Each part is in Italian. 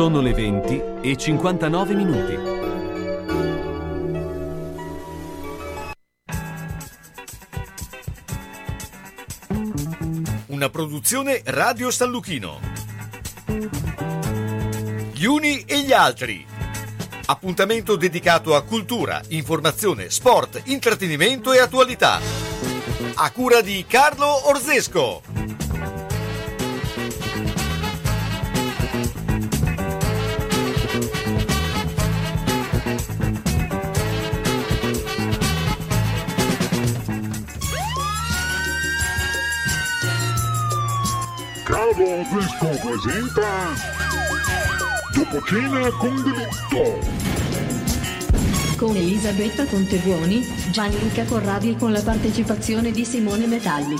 Sono le 20 e 59 minuti. Una produzione Radio San Lucchino. Gli uni e gli altri. Appuntamento dedicato a cultura, informazione, sport, intrattenimento e attualità. A cura di Carlo Orzesco. Fresco presenta Dopo con delitto con Elisabetta Contebuoni, Gianluca Corradi e con la partecipazione di Simone Metalli.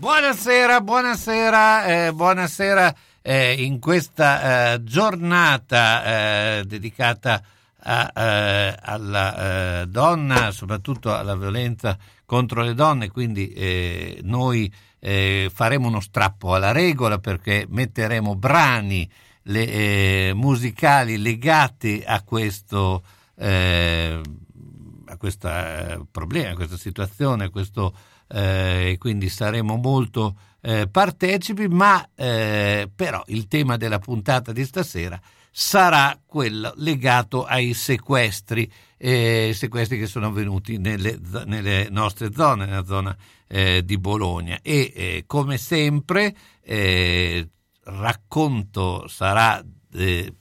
Buonasera, buonasera, eh, buonasera eh, in questa eh, giornata eh, dedicata a, eh, alla eh, donna, soprattutto alla violenza contro le donne, quindi noi faremo uno strappo alla regola perché metteremo brani le- musicali legati a questo, a questo problema, a questa situazione, a questo eh, quindi saremo molto eh, partecipi, ma eh, però il tema della puntata di stasera sarà quello legato ai sequestri, eh, sequestri che sono avvenuti nelle, nelle nostre zone, nella zona eh, di Bologna. E eh, come sempre, eh, racconto sarà eh,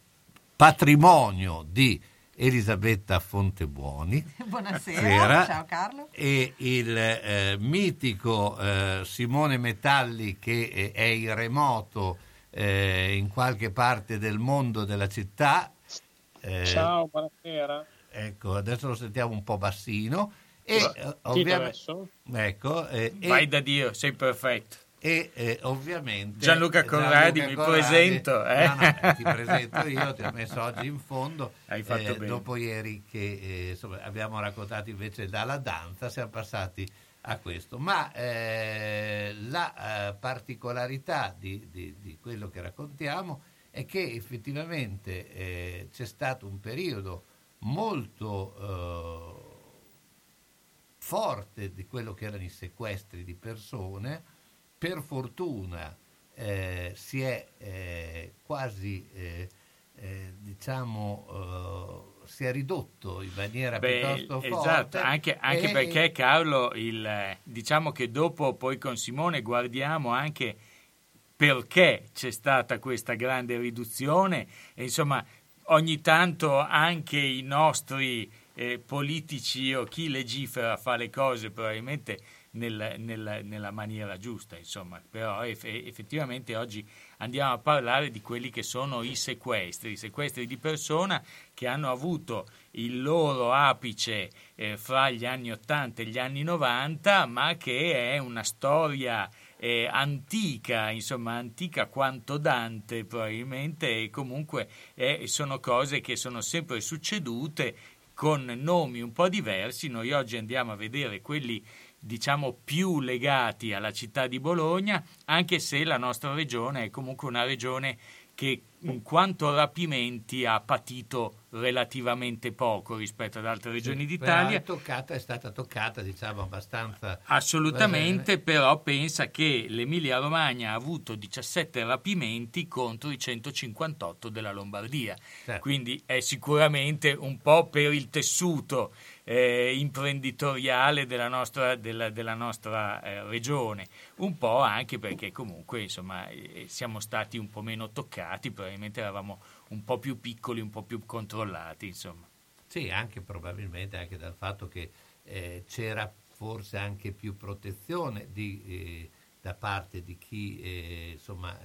patrimonio di Elisabetta Fontebuoni. Buonasera, Sera. ciao Carlo. E il eh, mitico eh, Simone Metalli che eh, è in remoto eh, in qualche parte del mondo della città. Eh, Ciao, buonasera. Ecco, adesso lo sentiamo un po' bassino. E ovviamente, adesso? ecco, eh, e- Vai da Dio, sei perfetto. E eh, ovviamente Gianluca Corradi, mi presento, eh? No, no, ti presento io, ti ho messo oggi in fondo. Hai fatto eh, bene. Dopo ieri che eh, insomma, abbiamo raccontato invece dalla danza, siamo passati a questo. Ma eh, la eh, particolarità di, di- di quello che raccontiamo è che effettivamente eh, c'è stato un periodo molto eh, forte di quello che erano i sequestri di persone, per fortuna eh, si è eh, quasi, eh, eh, diciamo, eh, si è ridotto in maniera Beh, piuttosto forte. esatto, anche, anche e- perché Carlo, il, diciamo che dopo poi con Simone guardiamo anche perché c'è stata questa grande riduzione e insomma ogni tanto anche i nostri eh, politici o chi legifera fa le cose probabilmente nel- nel- nella maniera giusta, insomma, però eff- effettivamente oggi andiamo a parlare di quelli che sono i sequestri, i sequestri di persona che hanno avuto il loro apice eh, fra gli anni 80 e gli anni 90, ma che è una storia eh, antica, insomma antica quanto Dante probabilmente, e comunque eh, sono cose che sono sempre succedute con nomi un po' diversi. Noi oggi andiamo a vedere quelli diciamo più legati alla città di Bologna, anche se la nostra regione è comunque una regione che in quanto a rapimenti ha patito relativamente poco rispetto ad altre regioni Però d'Italia. È, toccata, è stata toccata, diciamo, abbastanza... Assolutamente, però pensa che l'Emilia Romagna ha avuto 17 rapimenti contro i 158 della Lombardia. Certo. Quindi è sicuramente un po' per il tessuto eh, imprenditoriale della nostra, della, della nostra, eh, regione, un po' anche perché comunque insomma, eh, siamo stati un po' meno toccati, probabilmente eravamo un po' più piccoli, un po' più controllati. Insomma. Sì, anche probabilmente anche dal fatto che eh, c'era forse anche più protezione di, eh, da parte di chi eh, insomma,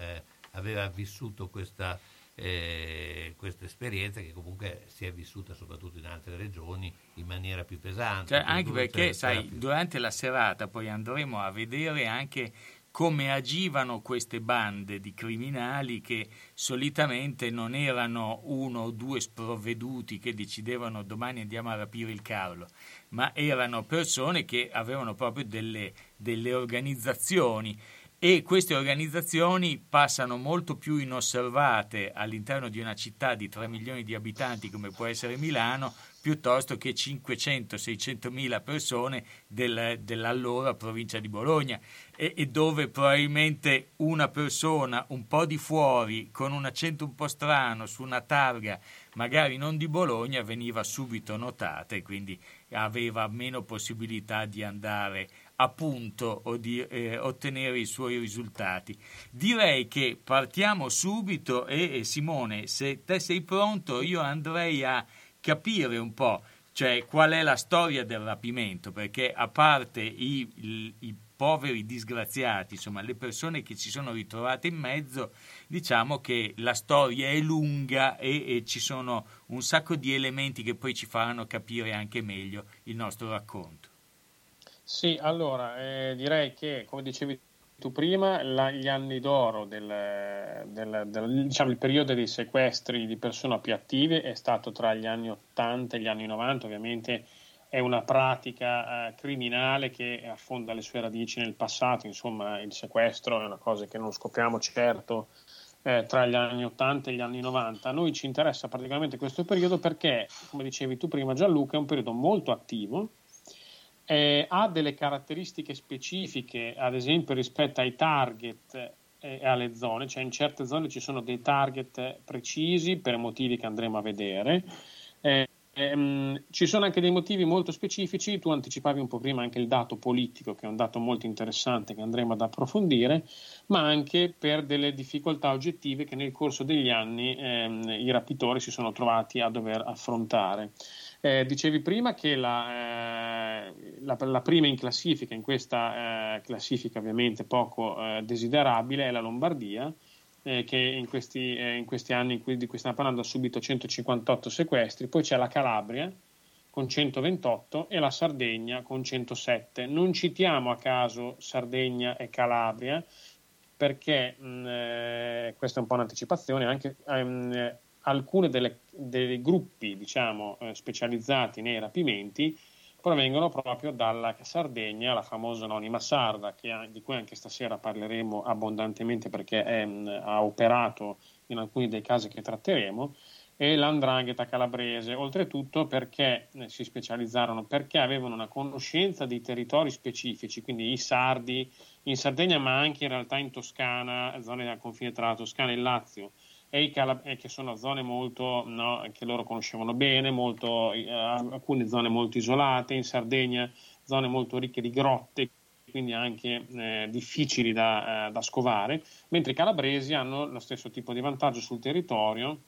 aveva vissuto questa, eh, questa esperienza che comunque si è vissuta soprattutto in altre regioni in maniera più pesante. Cioè, anche perché, sai, più- durante la serata poi andremo a vedere anche come agivano queste bande di criminali che solitamente non erano uno o due sprovveduti che decidevano domani andiamo a rapire il Carlo, ma erano persone che avevano proprio delle, delle organizzazioni e queste organizzazioni passano molto più inosservate all'interno di una città di 3 milioni di abitanti come può essere Milano piuttosto che 500-600 mila persone del- dell'allora provincia di Bologna. E, e dove probabilmente una persona un po' di fuori con un accento un po' strano su una targa magari non di Bologna veniva subito notata e quindi aveva meno possibilità di andare a punto o di eh, ottenere i suoi risultati. Direi che partiamo subito e, e Simone, se te sei pronto, io andrei a capire un po', cioè qual è la storia del rapimento, perché a parte i, i- i poveri disgraziati, insomma le persone che ci sono ritrovate in mezzo, diciamo che la storia è lunga e, e ci sono un sacco di elementi che poi ci faranno capire anche meglio il nostro racconto. Sì, allora eh, direi che, come dicevi tu prima, la- gli anni d'oro del, del- del- diciamo, il periodo dei sequestri di persone più attive è stato tra gli anni 80 e gli anni 90, ovviamente è una pratica eh, criminale che affonda le sue radici nel passato, insomma il sequestro è una cosa che non scopriamo certo eh, tra gli anni 80 e gli anni 90. A noi ci interessa particolarmente questo periodo perché, come dicevi tu prima Gianluca, è un periodo molto attivo, eh, ha delle caratteristiche specifiche, ad esempio rispetto ai target eh, e alle zone, cioè in certe zone ci sono dei target precisi per motivi che andremo a vedere. Eh, ehm, ci sono anche dei motivi molto specifici, tu anticipavi un po' prima anche il dato politico, che è un dato molto interessante che andremo ad approfondire, ma anche per delle difficoltà oggettive che nel corso degli anni ehm, i rapitori si sono trovati a dover affrontare. Eh, dicevi prima che la, eh, la- la prima in classifica, in questa eh, classifica ovviamente poco eh, desiderabile, è la Lombardia, eh, che in questi, eh, in questi anni in cui, di cui stiamo parlando ha subito 158 sequestri, poi c'è la Calabria, con 128 e la Sardegna con 107. Non citiamo a caso Sardegna e Calabria perché mh, eh, questa è un po' un'anticipazione, anche ehm, delle, dei gruppi diciamo, eh, specializzati nei rapimenti provengono proprio dalla Sardegna, la famosa anonima sarda, ha- di cui anche stasera parleremo abbondantemente perché è, mh, ha operato in alcuni dei casi che tratteremo, e l'andrangheta calabrese, oltretutto perché eh, si specializzarono, perché avevano una conoscenza di territori specifici, quindi i sardi in Sardegna, ma anche in realtà in Toscana, zone al confine tra la Toscana e il Lazio, e i Cala- e che sono zone molto no, che loro conoscevano bene, molto, eh, alcune zone molto isolate, in Sardegna zone molto ricche di grotte, quindi anche eh, difficili da, eh, da scovare, mentre i calabresi hanno lo stesso tipo di vantaggio sul territorio.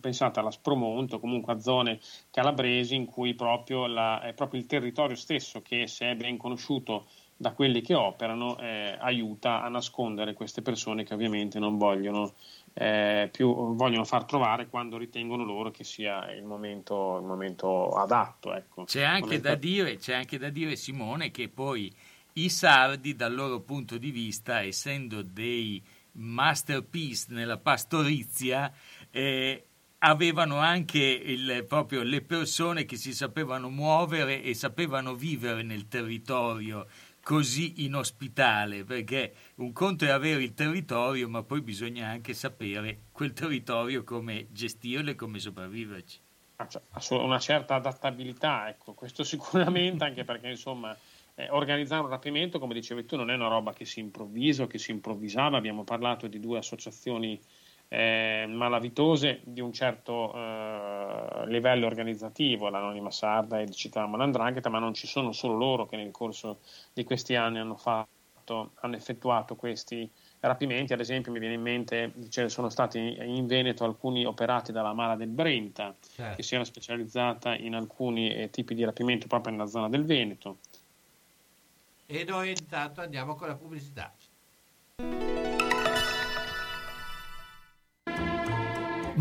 Pensate alla Spromonto, comunque a zone calabresi in cui proprio la- è proprio il territorio stesso che, se è ben conosciuto da quelli che operano, eh, aiuta a nascondere queste persone che ovviamente non vogliono eh, più vogliono far trovare quando ritengono loro che sia il momento, il momento adatto. Ecco. C'è anche, Momento- da dire, c'è anche da dire, Simone, che poi i sardi, dal loro punto di vista, essendo dei masterpiece nella pastorizia, eh, avevano anche il- proprio le persone che si sapevano muovere e sapevano vivere nel territorio così inospitale, perché un conto è avere il territorio, ma poi bisogna anche sapere quel territorio come gestirlo e come sopravviverci. Ah, cioè, una certa adattabilità, ecco, questo sicuramente, anche perché insomma eh, organizzare un rapimento, come dicevi tu, non è una roba che si improvvisa o che si improvvisava, abbiamo parlato di due associazioni eh, malavitose di un certo eh, livello organizzativo, l'Anonima Sarda e citavamo l'Andrangheta, ma non ci sono solo loro che nel corso di questi anni hanno, fatto, hanno effettuato questi rapimenti, ad esempio mi viene in mente, ce sono stati in Veneto alcuni operati dalla Mala del Brenta, Certo. che si era specializzata in alcuni eh, tipi di rapimento proprio nella zona del Veneto. E noi intanto andiamo con la pubblicità.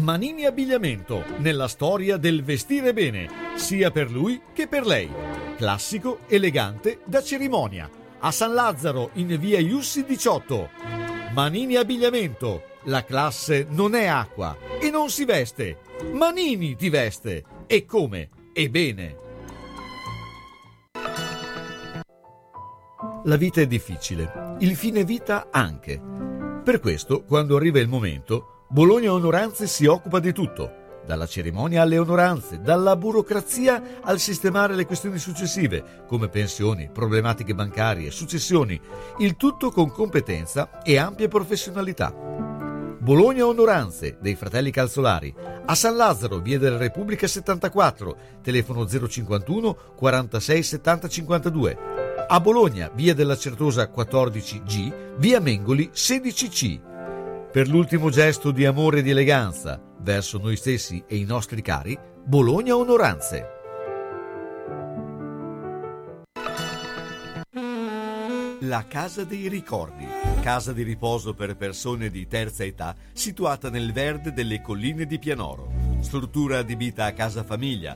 Manini Abbigliamento, nella storia del vestire bene, sia per lui che per lei. Classico, elegante, da cerimonia. A San Lazzaro, in via Iussi 18. Manini Abbigliamento, la classe non è acqua e non si veste. Manini ti veste. E come? E bene. La vita è difficile, il fine vita anche. Per questo, quando arriva il momento, Bologna Onoranze si occupa di tutto, dalla cerimonia alle onoranze, dalla burocrazia al sistemare le questioni successive, come pensioni, problematiche bancarie, successioni, il tutto con competenza e ampia professionalità. Bologna Onoranze dei fratelli Calzolari, a San Lazzaro, via della Repubblica 74, telefono 051 46 70 52. A Bologna, via della Certosa 14G, via Mengoli 16C. Per l'ultimo gesto di amore e di eleganza verso noi stessi e i nostri cari, Bologna Onoranze. La Casa dei Ricordi, casa di riposo per persone di terza età, situata nel verde delle colline di Pianoro. Struttura adibita a casa famiglia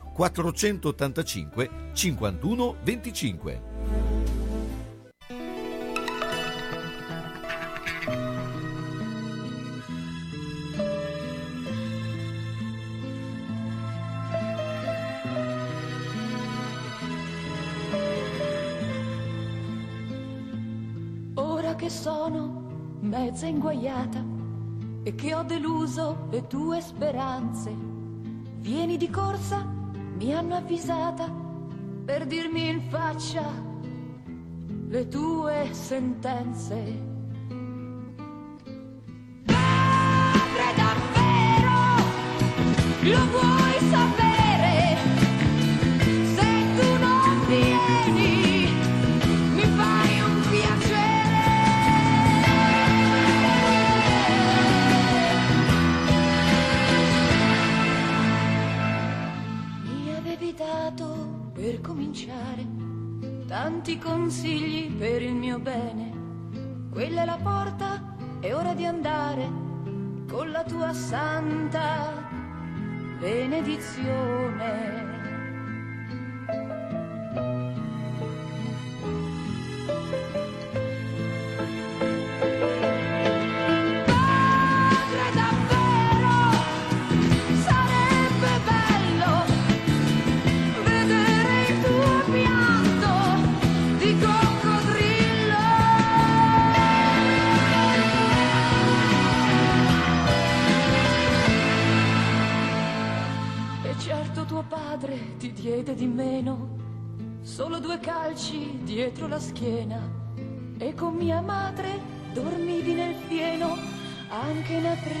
485 51 25. Ora che sono mezza inguaiata e che ho deluso le tue speranze, vieni di corsa, mi hanno avvisata per dirmi in faccia le tue sentenze. Padre davvero, lo vuoi tanti consigli per il mio bene. Quella è la porta, è ora di andare con la tua santa benedizione. Schiena e con mia madre dormivi nel fieno anche in aprile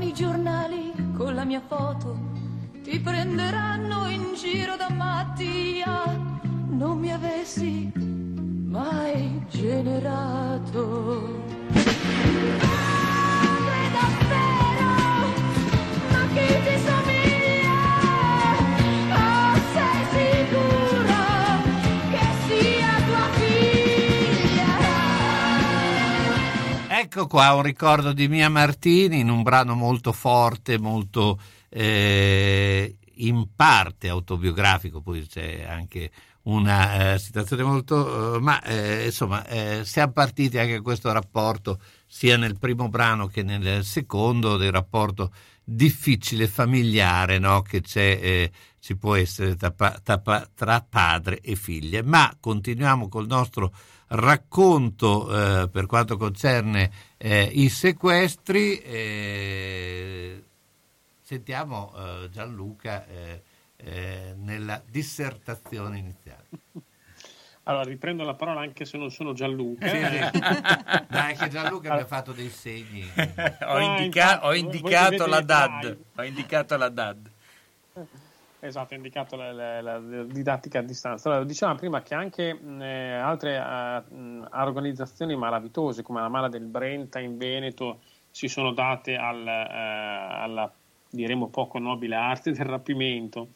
Domani i giornali con la mia foto ti prenderanno in giro da mattia. Non mi avessi mai generato. Padre, davvero, ma chi Ecco qua un ricordo di Mia Martini in un brano molto forte, molto eh, in parte autobiografico, poi c'è anche una eh, situazione molto... eh, ma eh, insomma eh, siamo partiti anche da questo rapporto sia nel primo brano che nel secondo del rapporto difficile familiare no? che eh, ci può essere tra, tra tra padre e figlie. Ma continuiamo col nostro racconto eh, per quanto concerne eh, i sequestri. eh, sentiamo eh, Gianluca eh, eh, nella dissertazione iniziale. Allora, riprendo la parola anche se non sono Gianluca. Sì, sì. Dai, che Gianluca mi ha fatto dei segni. ho, indica- ho indicato vedete. Ho indicato la DAD. Esatto, ha indicato la, la- la didattica a distanza. Allora, dicevamo prima che anche eh, altre eh, organizzazioni malavitose, come la Mala del Brenta in Veneto, si sono date al, eh, alla, diremo, poco nobile arte del rapimento.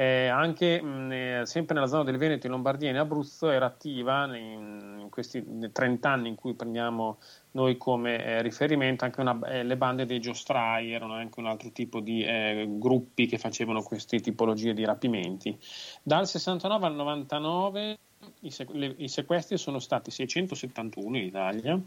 Eh, anche mh, eh, sempre nella zona del Veneto, in Lombardia e in Abruzzo era attiva in, in questi 30 anni in cui prendiamo noi come eh, riferimento anche una- eh, le bande dei giostrai, erano anche un altro tipo di eh, gruppi che facevano queste tipologie di rapimenti. Dal 69 al 99 i, sequ- le- i sequestri sono stati 671 in Italia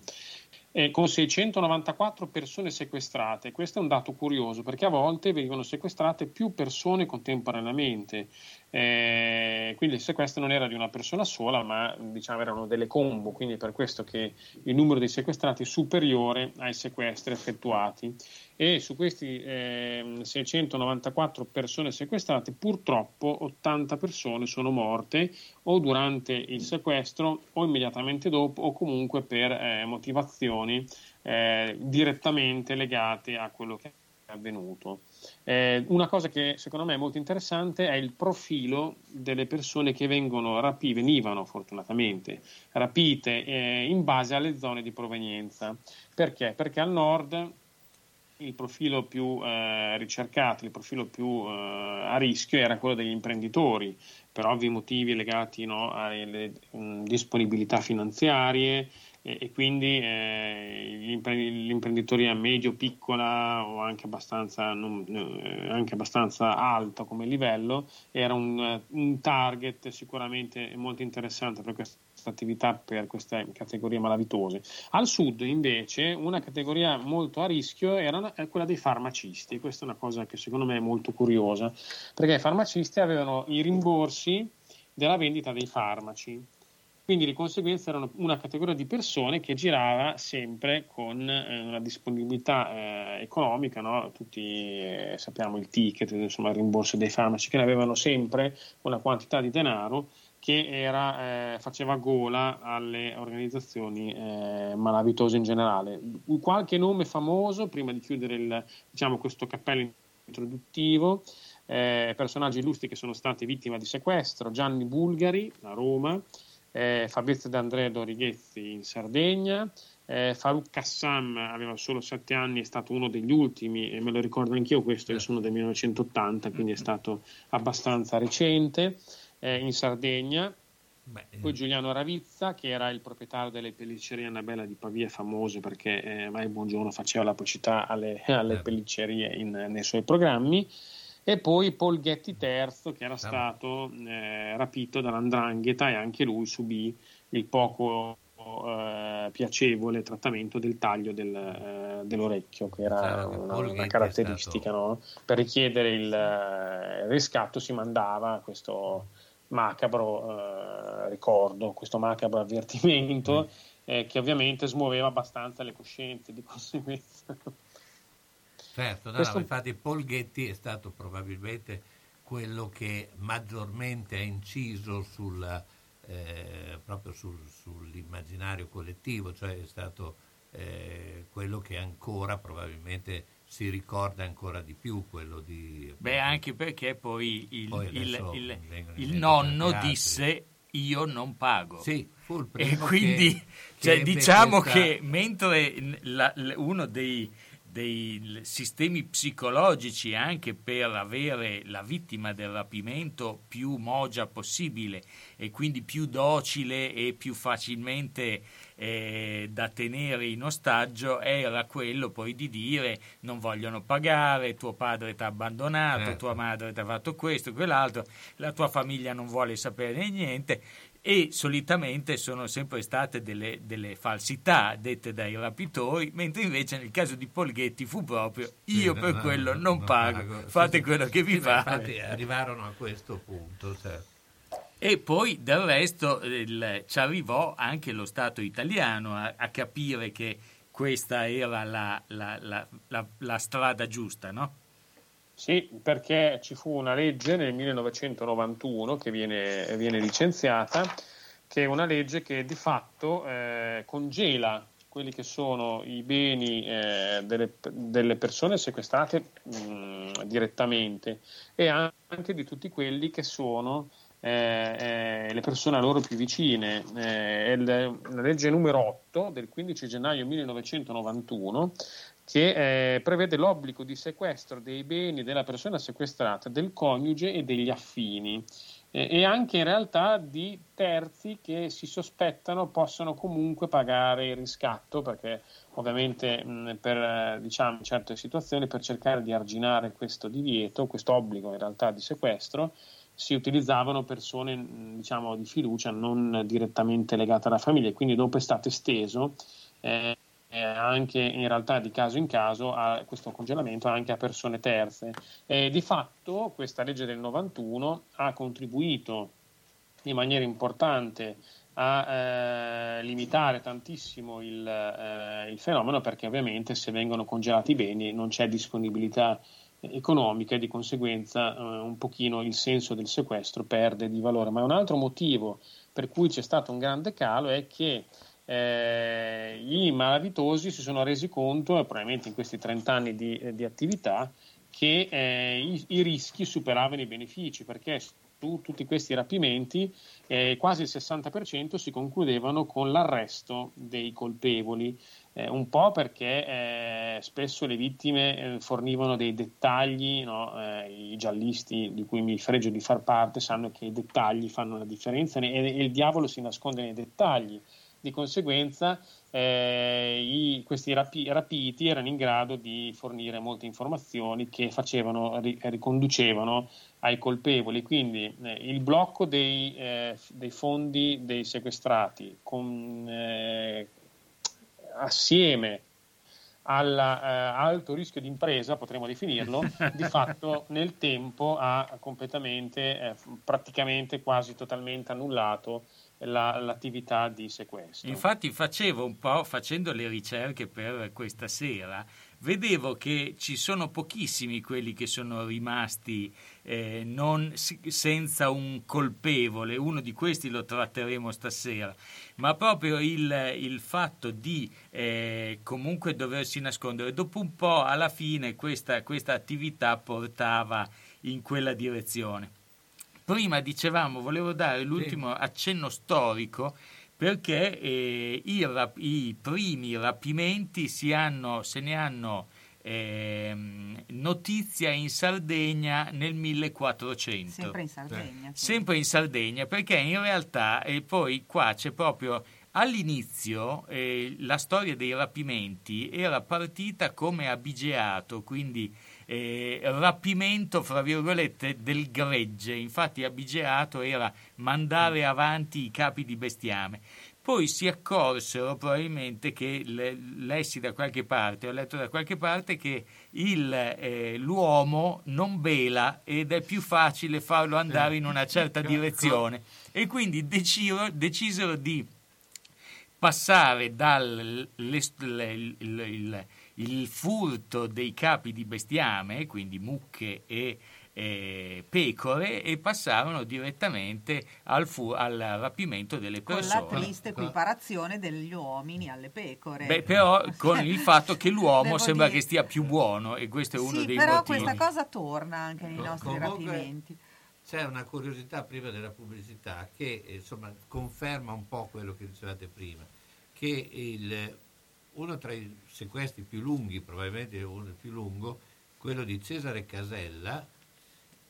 eh, con 694 persone sequestrate. Questo è un dato curioso perché a volte vengono sequestrate più persone contemporaneamente. Eh, quindi il sequestro non era di una persona sola, ma diciamo erano delle combo, quindi per questo che il numero dei sequestrati è superiore ai sequestri effettuati. E su questi ehm, 694 persone sequestrate, purtroppo 80 persone sono morte o durante il sequestro o immediatamente dopo o comunque per eh, motivazioni eh, direttamente legate a quello che è avvenuto. Eh, una cosa che secondo me è molto interessante è il profilo delle persone che vengono rapite, venivano fortunatamente rapite eh, in base alle zone di provenienza. Perché? Perché al nord il profilo più eh, ricercato, il profilo più eh, a rischio era quello degli imprenditori, per ovvi motivi legati no, alle mh, disponibilità finanziarie e, e quindi eh, l'impre- l'imprenditoria medio-piccola o anche abbastanza, non- eh, anche abbastanza alta come livello era un, un target sicuramente molto interessante per questa attività, per queste categorie malavitose. Al sud invece una categoria molto a rischio era è quella dei farmacisti, questa è una cosa che secondo me è molto curiosa, perché i farmacisti avevano i rimborsi della vendita dei farmaci. Quindi di conseguenza erano una categoria di persone che girava sempre con eh, una disponibilità eh, economica, no? tutti eh, sappiamo il ticket, insomma il rimborso dei farmaci, che ne avevano sempre una quantità di denaro che era, eh, faceva gola alle organizzazioni eh, malavitose in generale. Qualche nome famoso, prima di chiudere il, diciamo, questo cappello introduttivo, eh, personaggi illustri che sono stati vittime di sequestro, Gianni Bulgari a Roma, eh, Fabrizio D'Andrea Dorighezzi in Sardegna, eh, Farouk Kassam aveva solo sette anni, è stato uno degli ultimi, e me lo ricordo anch'io questo, io sono del 1980, quindi è stato abbastanza recente, eh, in Sardegna. Poi Giuliano Ravizza, che era il proprietario delle pelliccerie Annabella di Pavia, famoso perché eh, Mai Buongiorno faceva la pubblicità alle, alle pelliccerie in- nei suoi programmi. E poi Paul Ghetti III, che era stato eh, rapito dall'andrangheta e anche lui subì il poco eh, piacevole trattamento del taglio del, eh, dell'orecchio, che era che una, una caratteristica. no? Per richiedere il, eh, il riscatto si mandava questo macabro eh, ricordo, questo macabro avvertimento eh, che ovviamente smuoveva abbastanza le coscienze di conseguenza. Certo, no, Questo- no, infatti Paul Getty è stato probabilmente quello che maggiormente ha inciso sul, eh, proprio sul- sull'immaginario collettivo, cioè è stato eh, quello che ancora probabilmente si ricorda ancora di più, quello di... Beh, anche perché poi il, Poi il- il- il nonno disse io non pago. Sì, fu il E primo quindi che- cioè, che diciamo questa- che mentre la- uno dei, dei sistemi psicologici anche per avere la vittima del rapimento più mogia possibile e quindi più docile e più facilmente eh, da tenere in ostaggio era quello poi di dire non vogliono pagare, tuo padre ti ha abbandonato, Certo. tua madre ti ha fatto questo, quell'altro, la tua famiglia non vuole sapere niente e solitamente sono sempre state delle, delle falsità dette dai rapitori, mentre invece nel caso di Polghetti fu proprio io Sì, per no, quello no, non non pago, pago. fate Sì, quello che vi Sì, pare. Infatti arrivarono a questo punto, certo. E poi del resto il- ci arrivò anche lo Stato italiano a, a capire che questa era la, la- la- la- strada giusta, no? Sì, perché ci fu una legge nel 1991 che viene, viene licenziata, che è una legge che di fatto eh, congela quelli che sono i beni eh, delle, delle persone sequestrate mh, direttamente e anche di tutti quelli che sono eh, eh, le persone a loro più vicine. Eh, il- la legge numero 8 del 15 gennaio 1991 che eh, prevede l'obbligo di sequestro dei beni della persona sequestrata, del coniuge e degli affini e anche in realtà di terzi che si sospettano possano comunque pagare il riscatto perché ovviamente mh, per eh, diciamo, certe situazioni per cercare di arginare questo divieto, questo obbligo in realtà di sequestro si utilizzavano persone mh, diciamo di fiducia non direttamente legate alla famiglia e quindi dopo è stato esteso eh, eh, anche in realtà di caso in caso a questo congelamento anche a persone terze. E di fatto questa legge del 91 ha contribuito in maniera importante a eh, limitare tantissimo il, eh, il fenomeno perché ovviamente se vengono congelati i beni non c'è disponibilità economica e di conseguenza eh, un pochino il senso del sequestro perde di valore. Ma un altro motivo per cui c'è stato un grande calo è che eh, i malavitosi si sono resi conto, probabilmente in questi 30 anni di, di attività, che eh, i, i rischi superavano i benefici, perché su tutti questi rapimenti eh, quasi il 60% si concludevano con l'arresto dei colpevoli. Eh, un po' perché eh, spesso le vittime eh, fornivano dei dettagli, no? Eh, i giallisti di cui mi fregio di far parte sanno che i dettagli fanno la differenza e, e il diavolo si nasconde nei dettagli. Di conseguenza eh, i- questi rapi- rapiti erano in grado di fornire molte informazioni che facevano, ri- riconducevano ai colpevoli. Quindi eh, il blocco dei, eh, dei fondi dei sequestrati con, eh, assieme all'alto rischio di impresa, potremmo definirlo, di fatto nel tempo ha completamente, eh, praticamente quasi totalmente annullato la- l'attività di sequestro. Infatti facevo un po', facendo le ricerche per questa sera, vedevo che ci sono pochissimi quelli che sono rimasti eh, non- senza un colpevole, uno di questi lo tratteremo stasera, ma proprio il, il fatto di eh, comunque doversi nascondere, dopo un po' alla fine questa, questa attività portava in quella direzione. Prima dicevamo, volevo dare l'ultimo accenno storico perché eh, i, rap- i primi rapimenti si hanno, se ne hanno ehm, notizia in Sardegna nel 1400. Sempre in Sardegna. sì. Sempre in Sardegna, perché in realtà, e poi qua c'è proprio all'inizio eh, la storia dei rapimenti era partita come abigeato, quindi eh, rapimento, fra virgolette, del gregge. Infatti abigeato era mandare avanti i capi di bestiame. Poi si accorsero probabilmente che le- lessi da qualche parte, ho letto da qualche parte che il, eh, l'uomo non bela ed è più facile farlo andare in una certa direzione e quindi decisero, decisero di passare dal l'est- le- il, furto dei capi di bestiame, quindi mucche e eh, pecore, e passarono direttamente al, fu- al rapimento delle Con la persone. triste equiparazione degli uomini alle pecore. Beh, però con il fatto che l'uomo Devo sembra dire- che stia più buono e questo è uno sì, dei però motivi. questa cosa torna anche nei Co- nostri comunque- rapimenti. C'è una curiosità prima della pubblicità che insomma, conferma un po' quello che dicevate prima, che il- uno tra i sequestri più lunghi, probabilmente uno il più lungo, quello di Cesare Casella,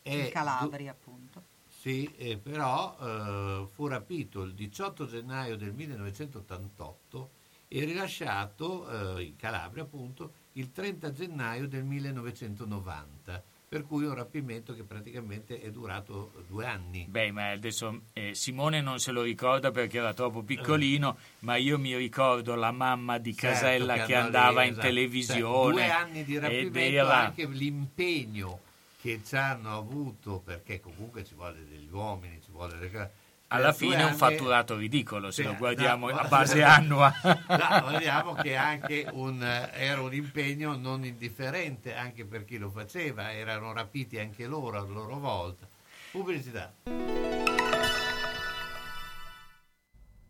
è In Calabria, appunto. sì, eh, però eh, fu rapito il 18 gennaio del 1988 e rilasciato eh, in Calabria appunto il 30 gennaio del 1990, per cui un rapimento che praticamente è durato due anni. Beh, ma adesso eh, Simone non se lo ricorda perché era troppo piccolino, ma io mi ricordo la mamma di Certo, Casella che che, andava lì, in esatto. televisione. Cioè, due anni di rapimento, era- anche l'impegno che ci hanno avuto, perché comunque ci vuole degli uomini, ci vuole delle cose. Alla fine è un fatturato ridicolo se lo guardiamo no, a base annua. No, vediamo che anche un, era un impegno non indifferente anche per chi lo faceva, erano rapiti anche loro a loro volta. Pubblicità.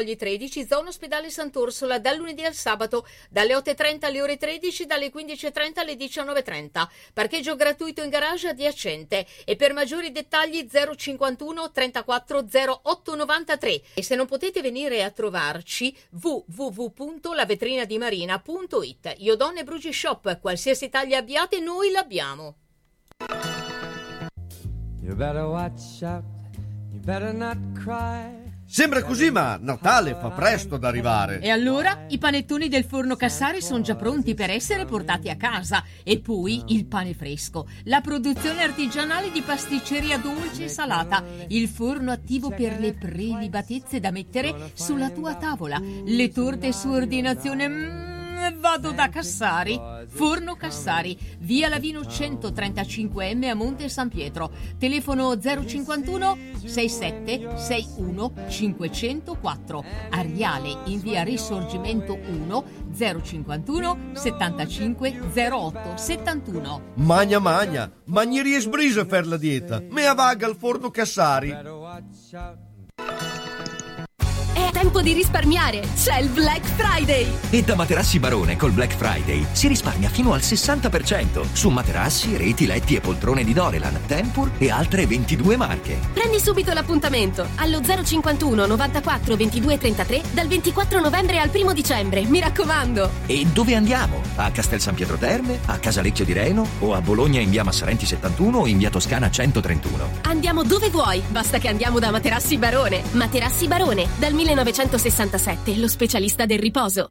Bentivogli 13, zona ospedale Sant'Orsola, dal lunedì al sabato, dalle 8.30 alle ore 13, dalle 15.30 alle 19.30. Parcheggio gratuito in garage adiacente e per maggiori dettagli 051 34 08 93. E se non potete venire a trovarci www.lavetrinadimarina.it. Iodonne Brugi Shop, qualsiasi taglia abbiate noi l'abbiamo. You better watch out, you better not cry. Sembra così, ma Natale fa presto ad arrivare. E allora i panettoni del forno Cassari sono già pronti per essere portati a casa. E poi il pane fresco, la produzione artigianale di pasticceria dolce e salata, il forno attivo per le prelibatezze da mettere sulla tua tavola, le torte su ordinazione. mm, vado da Cassari. Forno Cassari, via Lavino 135M a Monte San Pietro. Telefono 051 67 61 504. Ariale in via Risorgimento 1 051 75 08 71. Magna magna, magneria e sbrisa per la dieta. Me avaga al forno Cassari. È tempo di risparmiare! C'è il Black Friday! E da Materassi Barone col Black Friday si risparmia fino al 60% su materassi, reti, letti e poltrone di Dorelan, Tempur e altre 22 marche. Prendi subito l'appuntamento allo 051 94 22 33 dal 24 novembre al 1 dicembre, mi raccomando! E dove andiamo? A Castel San Pietro Terme, a Casalecchio di Reno o a Bologna in via Massarenti 71 o in via Toscana 131? Andiamo dove vuoi, basta che andiamo da Materassi Barone. Materassi Barone, dal 1967, lo specialista del riposo.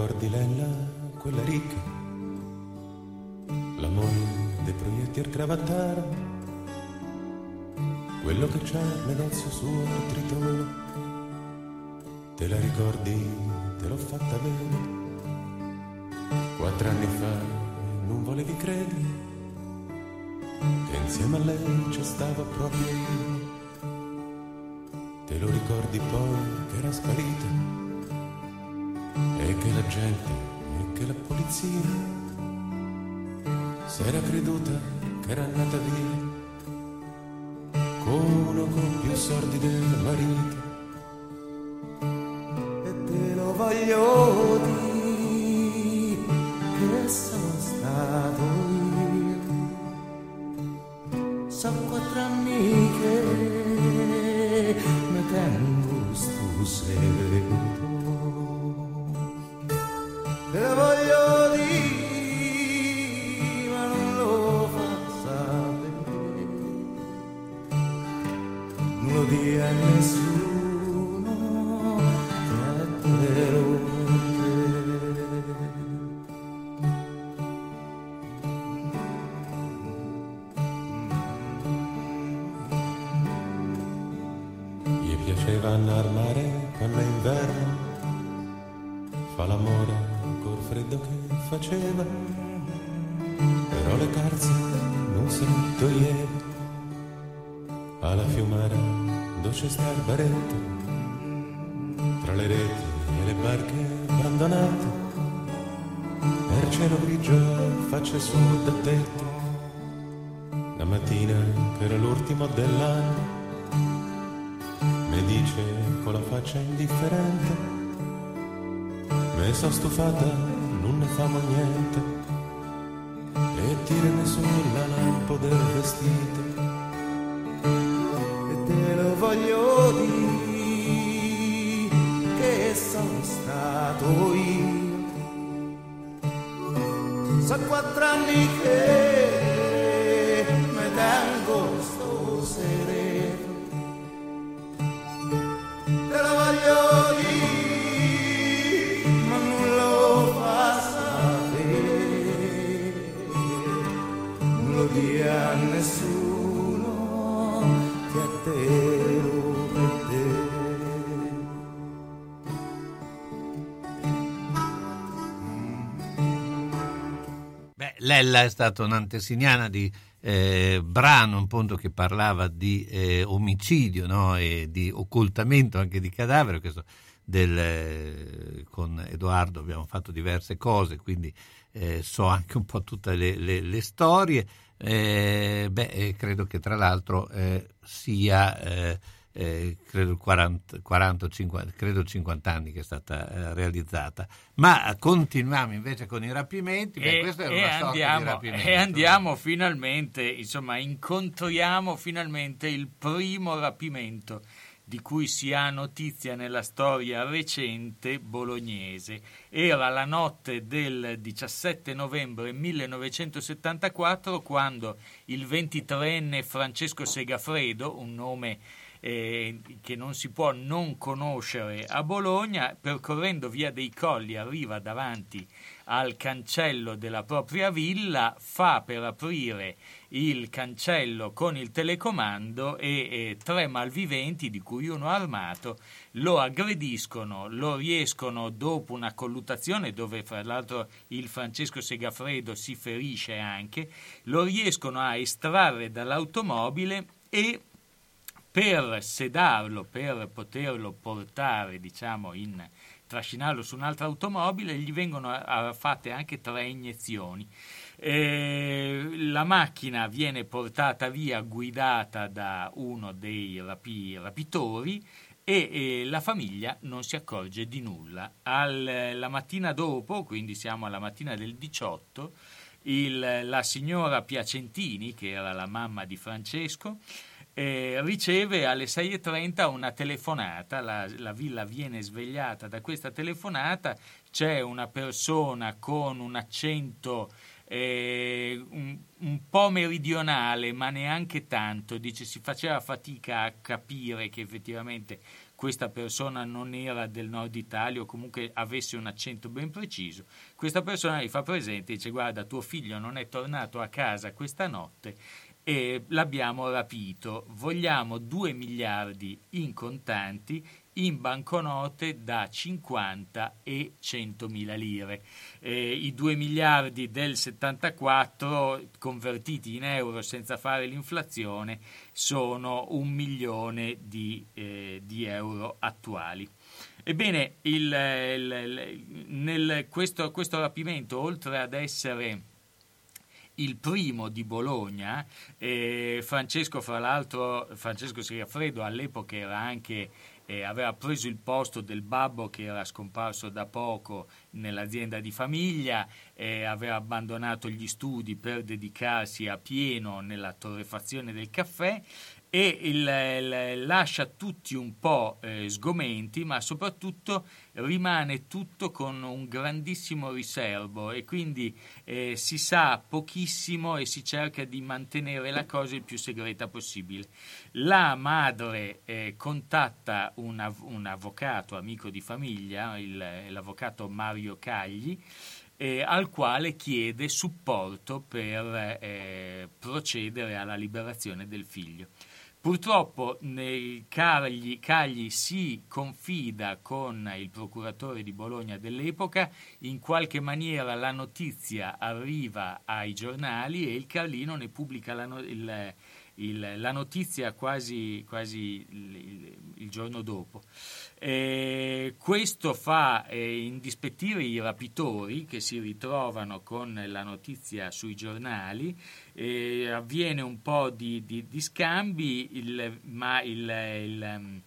Ricordi Lella, quella ricca? La moglie dei proietti al cravattaro? Quello che c'ha negozio suo a Tritolo? Te la ricordi? Te l'ho fatta vedere. Quattro anni fa non volevi credere che insieme a lei c'è stava proprio io. Te lo ricordi poi che era sparita? Che la gente e che la polizia s'era creduta che era andata via con uno con più sordi del marito Lella è stata un'antesignana di eh, brano appunto che parlava di eh, omicidio no? e di occultamento anche di cadavere. Del, eh, con Edoardo abbiamo fatto diverse cose, quindi eh, so anche un po' tutte le, le- le storie. Eh, beh, eh, credo che tra l'altro sia eh, credo 40, 40 o 50, credo 50 anni che è stata eh, realizzata. Ma continuiamo invece con i rapimenti. Beh, e, era e andiamo, e andiamo finalmente, insomma, incontriamo finalmente il primo rapimento di cui si ha notizia nella storia recente bolognese. Era la notte del 17 novembre 1974 quando il 23enne Francesco Segafredo, un nome eh, che non si può non conoscere a Bologna, percorrendo via dei Colli arriva davanti al cancello della propria villa, fa per aprire il cancello con il telecomando e, e tre malviventi, di cui uno armato, lo aggrediscono, lo riescono dopo una colluttazione dove fra l'altro il Francesco Segafredo si ferisce anche, lo riescono a estrarre dall'automobile e per sedarlo, per poterlo portare, diciamo, in trascinarlo su un'altra automobile, gli vengono ah, fatte anche tre iniezioni. Eh, la macchina viene portata via guidata da uno dei rapi- rapitori e eh, la famiglia non si accorge di nulla. Al- la mattina dopo, quindi siamo alla mattina del 18, il- la signora Piacentini, che era la mamma di Francesco, eh, riceve alle 6.30 una telefonata, la, la villa viene svegliata da questa telefonata, c'è una persona con un accento eh, un, un po' meridionale, ma neanche tanto, dice si faceva fatica a capire che effettivamente questa persona non era del nord Italia o comunque avesse un accento ben preciso. Questa persona gli fa presente e dice guarda tuo figlio non è tornato a casa questa notte e l'abbiamo rapito, vogliamo 2 miliardi in contanti in banconote da 50 e 100 mila lire. Eh, I 2 miliardi del 74 convertiti in euro senza fare l'inflazione sono un milione di, eh, di euro attuali. Ebbene, il, il- il- nel- questo, questo rapimento, oltre ad essere il primo di Bologna, eh, Francesco, fra l'altro, Francesco Segafredo all'epoca era anche, eh, aveva preso il posto del babbo che era scomparso da poco nell'azienda di famiglia, eh, aveva abbandonato gli studi per dedicarsi a pieno nella torrefazione del caffè e il- il- lascia tutti un po' eh, sgomenti, ma soprattutto rimane tutto con un grandissimo riservo e quindi eh, si sa pochissimo e si cerca di mantenere la cosa il più segreta possibile. La madre eh, contatta un, av- un avvocato amico di famiglia, il- l'avvocato Mario Cagli, eh, al quale chiede supporto per eh, procedere alla liberazione del figlio. Purtroppo nei Cagli, Cagli si confida con il procuratore di Bologna dell'epoca, in qualche maniera la notizia arriva ai giornali e il Carlino ne pubblica la, il- il- la notizia quasi, quasi il, il- giorno dopo. Eh, questo fa eh, indispettire i rapitori che si ritrovano con la notizia sui giornali, eh, avviene un po' di, di- di scambi, il- ma ehm,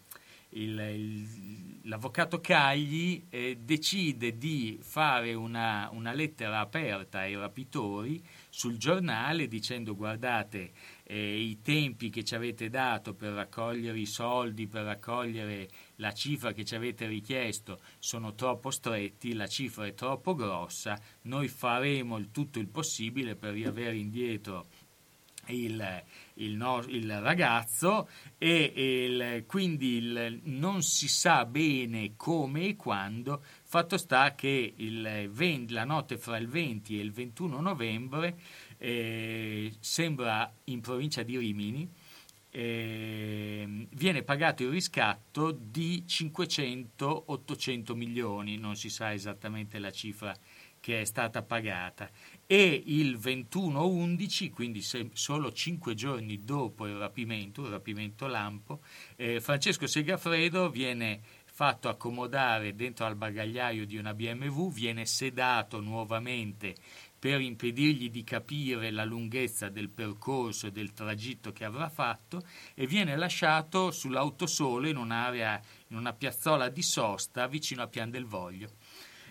il- il- l'avvocato Cagli eh, decide di fare una, una lettera aperta ai rapitori sul giornale dicendo guardate eh, i tempi che ci avete dato per raccogliere i soldi, per raccogliere la cifra che ci avete richiesto sono troppo stretti, la cifra è troppo grossa, noi faremo il tutto il possibile per riavere indietro il, il no- il ragazzo e il- quindi il- non si sa bene come e quando, fatto sta che il 20 la notte fra il 20 e il 21 novembre eh, sembra in provincia di Rimini eh, viene pagato il riscatto di 500-800 milioni, non si sa esattamente la cifra che è stata pagata e il 21-11, quindi se- solo cinque giorni dopo il rapimento, il rapimento lampo, eh, Francesco Segafredo viene fatto accomodare dentro al bagagliaio di una BMW, viene sedato nuovamente per impedirgli di capire la lunghezza del percorso e del tragitto che avrà fatto e viene lasciato sull'autosolo in un'area, in una piazzola di sosta vicino a Pian del Voglio.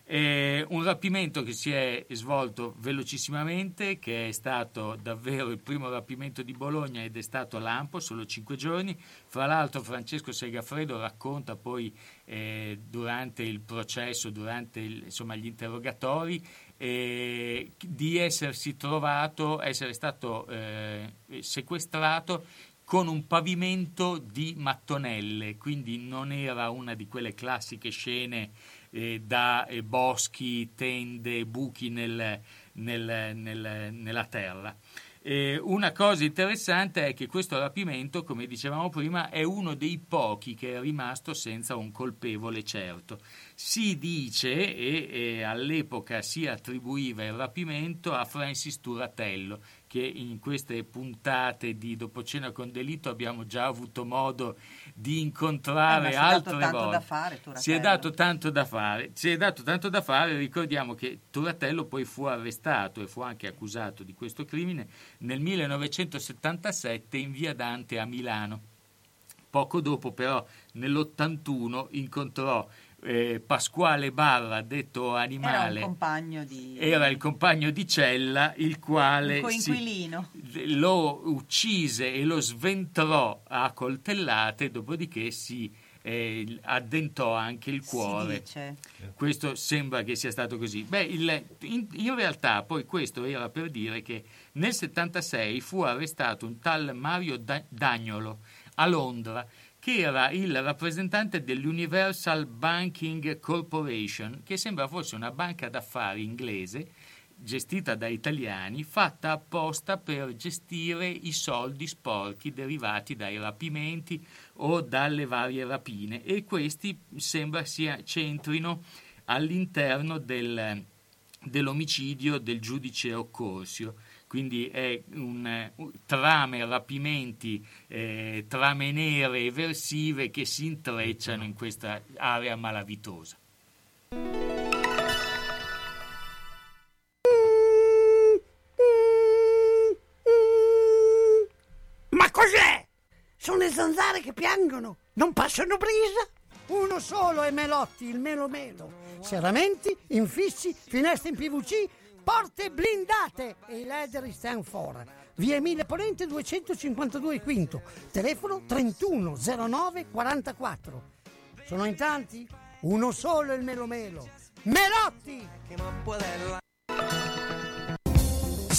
Eh, un rapimento che si è svolto velocissimamente, che è stato davvero il primo rapimento di Bologna ed è stato lampo, solo cinque giorni. Fra l'altro Francesco Segafredo racconta poi eh, durante il processo, durante il- insomma, gli interrogatori, eh, di essersi trovato, essere stato eh, sequestrato con un pavimento di mattonelle, quindi non era una di quelle classiche scene eh, da eh, boschi, tende, buchi nel- nel- nel- nella terra. Eh, una cosa interessante è che questo rapimento, come dicevamo prima, è uno dei pochi che è rimasto senza un colpevole certo. Si dice, e, e all'epoca si attribuiva il rapimento a Francis Turatello, che in queste puntate di Dopo cena con delitto abbiamo già avuto modo di Eh, incontrare dato altre volte. fare. Si è dato tanto da fare. Si è dato tanto da fare. Ricordiamo che Turatello poi fu arrestato e fu anche accusato di questo crimine nel 1977 in via Dante a Milano. Poco dopo, però, nell'81 incontrò eh, Pasquale Barra, detto Era Animale. compagno di... Era il compagno di cella, il quale si- lo uccise e lo sventrò a coltellate, dopodiché si eh, addentò anche il cuore. Questo sembra che sia stato così. Beh, il- in, in realtà poi questo era per dire che nel 76 fu arrestato un tal Mario Da- Dagnolo a Londra che era il rappresentante dell'Universal Banking Corporation, che sembra fosse una banca d'affari inglese gestita da italiani, fatta apposta per gestire i soldi sporchi derivati dai rapimenti o dalle varie rapine e questi sembra sia, c'entrino all'interno del, dell'omicidio del giudice Occorsio. Quindi è un, eh, trame, rapimenti, eh, trame nere eversive che si intrecciano in questa area malavitosa. Ma cos'è? Sono le zanzare che piangono, non passano brisa. Uno solo è Melotti, il Melo Melo. Serramenti, infissi, finestre in PVC, porte blindate e i leder stand for. Via Emile Ponente 252 Quinto, telefono 3109 44. Sono in tanti? Uno solo il Melo Melo. Melotti!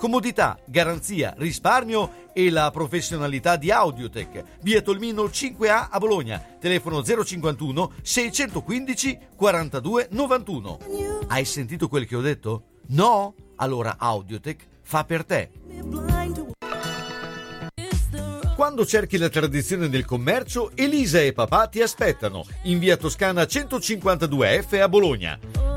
Comodità, garanzia, risparmio e la professionalità di Audiotech. Via Tolmino 5A a Bologna. Telefono 051 615 42 91. Hai sentito quel che ho detto? No? Allora Audiotech fa per te. Quando cerchi la tradizione del commercio, Elisa e papà ti aspettano in via Toscana 152F a Bologna.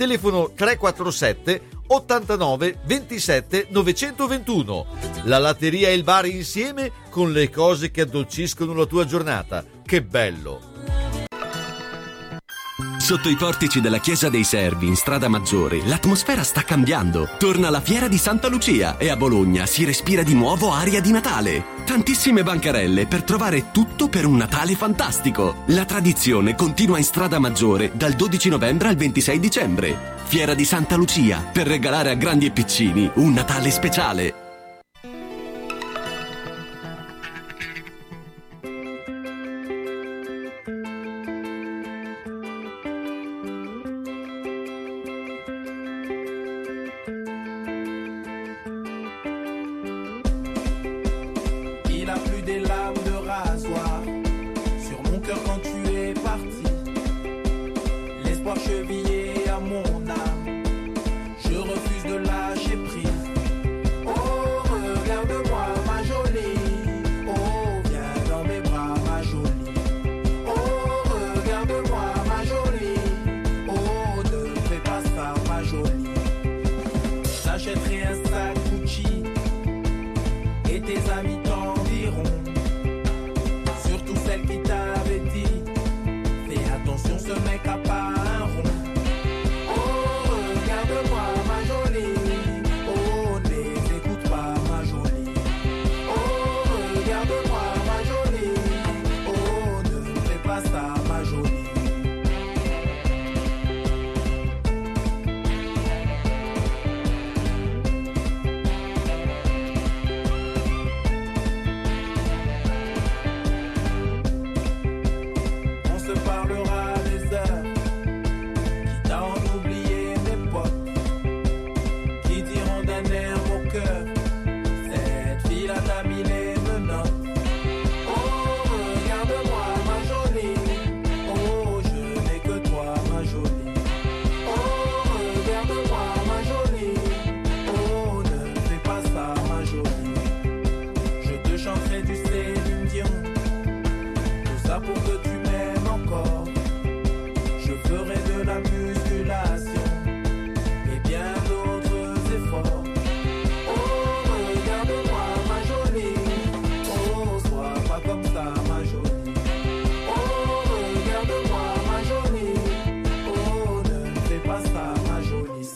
Telefono 347 89 27 921. La latteria e il bar insieme con le cose che addolciscono la tua giornata. Che bello! Sotto i portici della Chiesa dei Servi, in strada Maggiore, l'atmosfera sta cambiando. Torna la fiera di Santa Lucia e a Bologna si respira di nuovo aria di Natale. Tantissime bancarelle per trovare tutto per un Natale fantastico. La tradizione continua in strada Maggiore dal 12 novembre al 26 dicembre. Fiera di Santa Lucia, per regalare a grandi e piccini un Natale speciale. Se parlera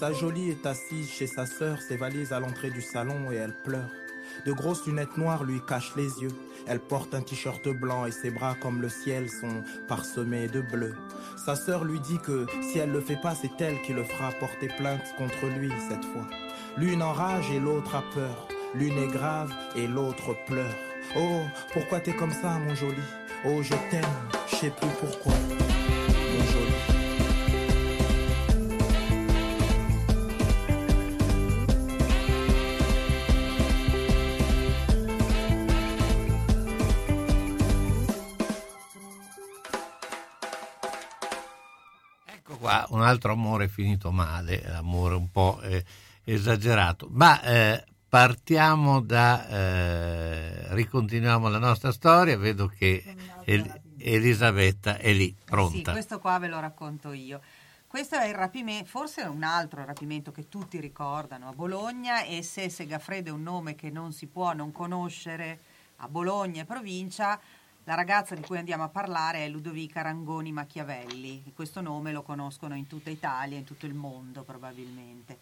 Sa jolie est assise chez sa sœur, ses valises à l'entrée du salon et elle pleure. De grosses lunettes noires lui cachent les yeux. Elle porte un t-shirt blanc et ses bras comme le ciel sont parsemés de bleu. Sa sœur lui dit que si elle le fait pas, c'est elle qui le fera porter plainte contre lui cette fois. L'une enrage et l'autre a peur. L'une est grave et l'autre pleure. Oh, pourquoi t'es comme ça, mon joli? Oh, je t'aime, je sais plus pourquoi. Qua, un altro amore finito male, amore un po' eh, esagerato. Ma eh, partiamo da... eh, ricontinuiamo la nostra storia, vedo che El- Elisabetta è lì, Sì, pronta. questo qua ve lo racconto io. Questo è il rapimento, forse è un altro rapimento che tutti ricordano a Bologna e se Segafredo è un nome che non si può non conoscere a Bologna e provincia, la ragazza di cui andiamo a parlare è Ludovica Rangoni Machiavelli. Questo nome lo conoscono in tutta Italia, in tutto il mondo probabilmente.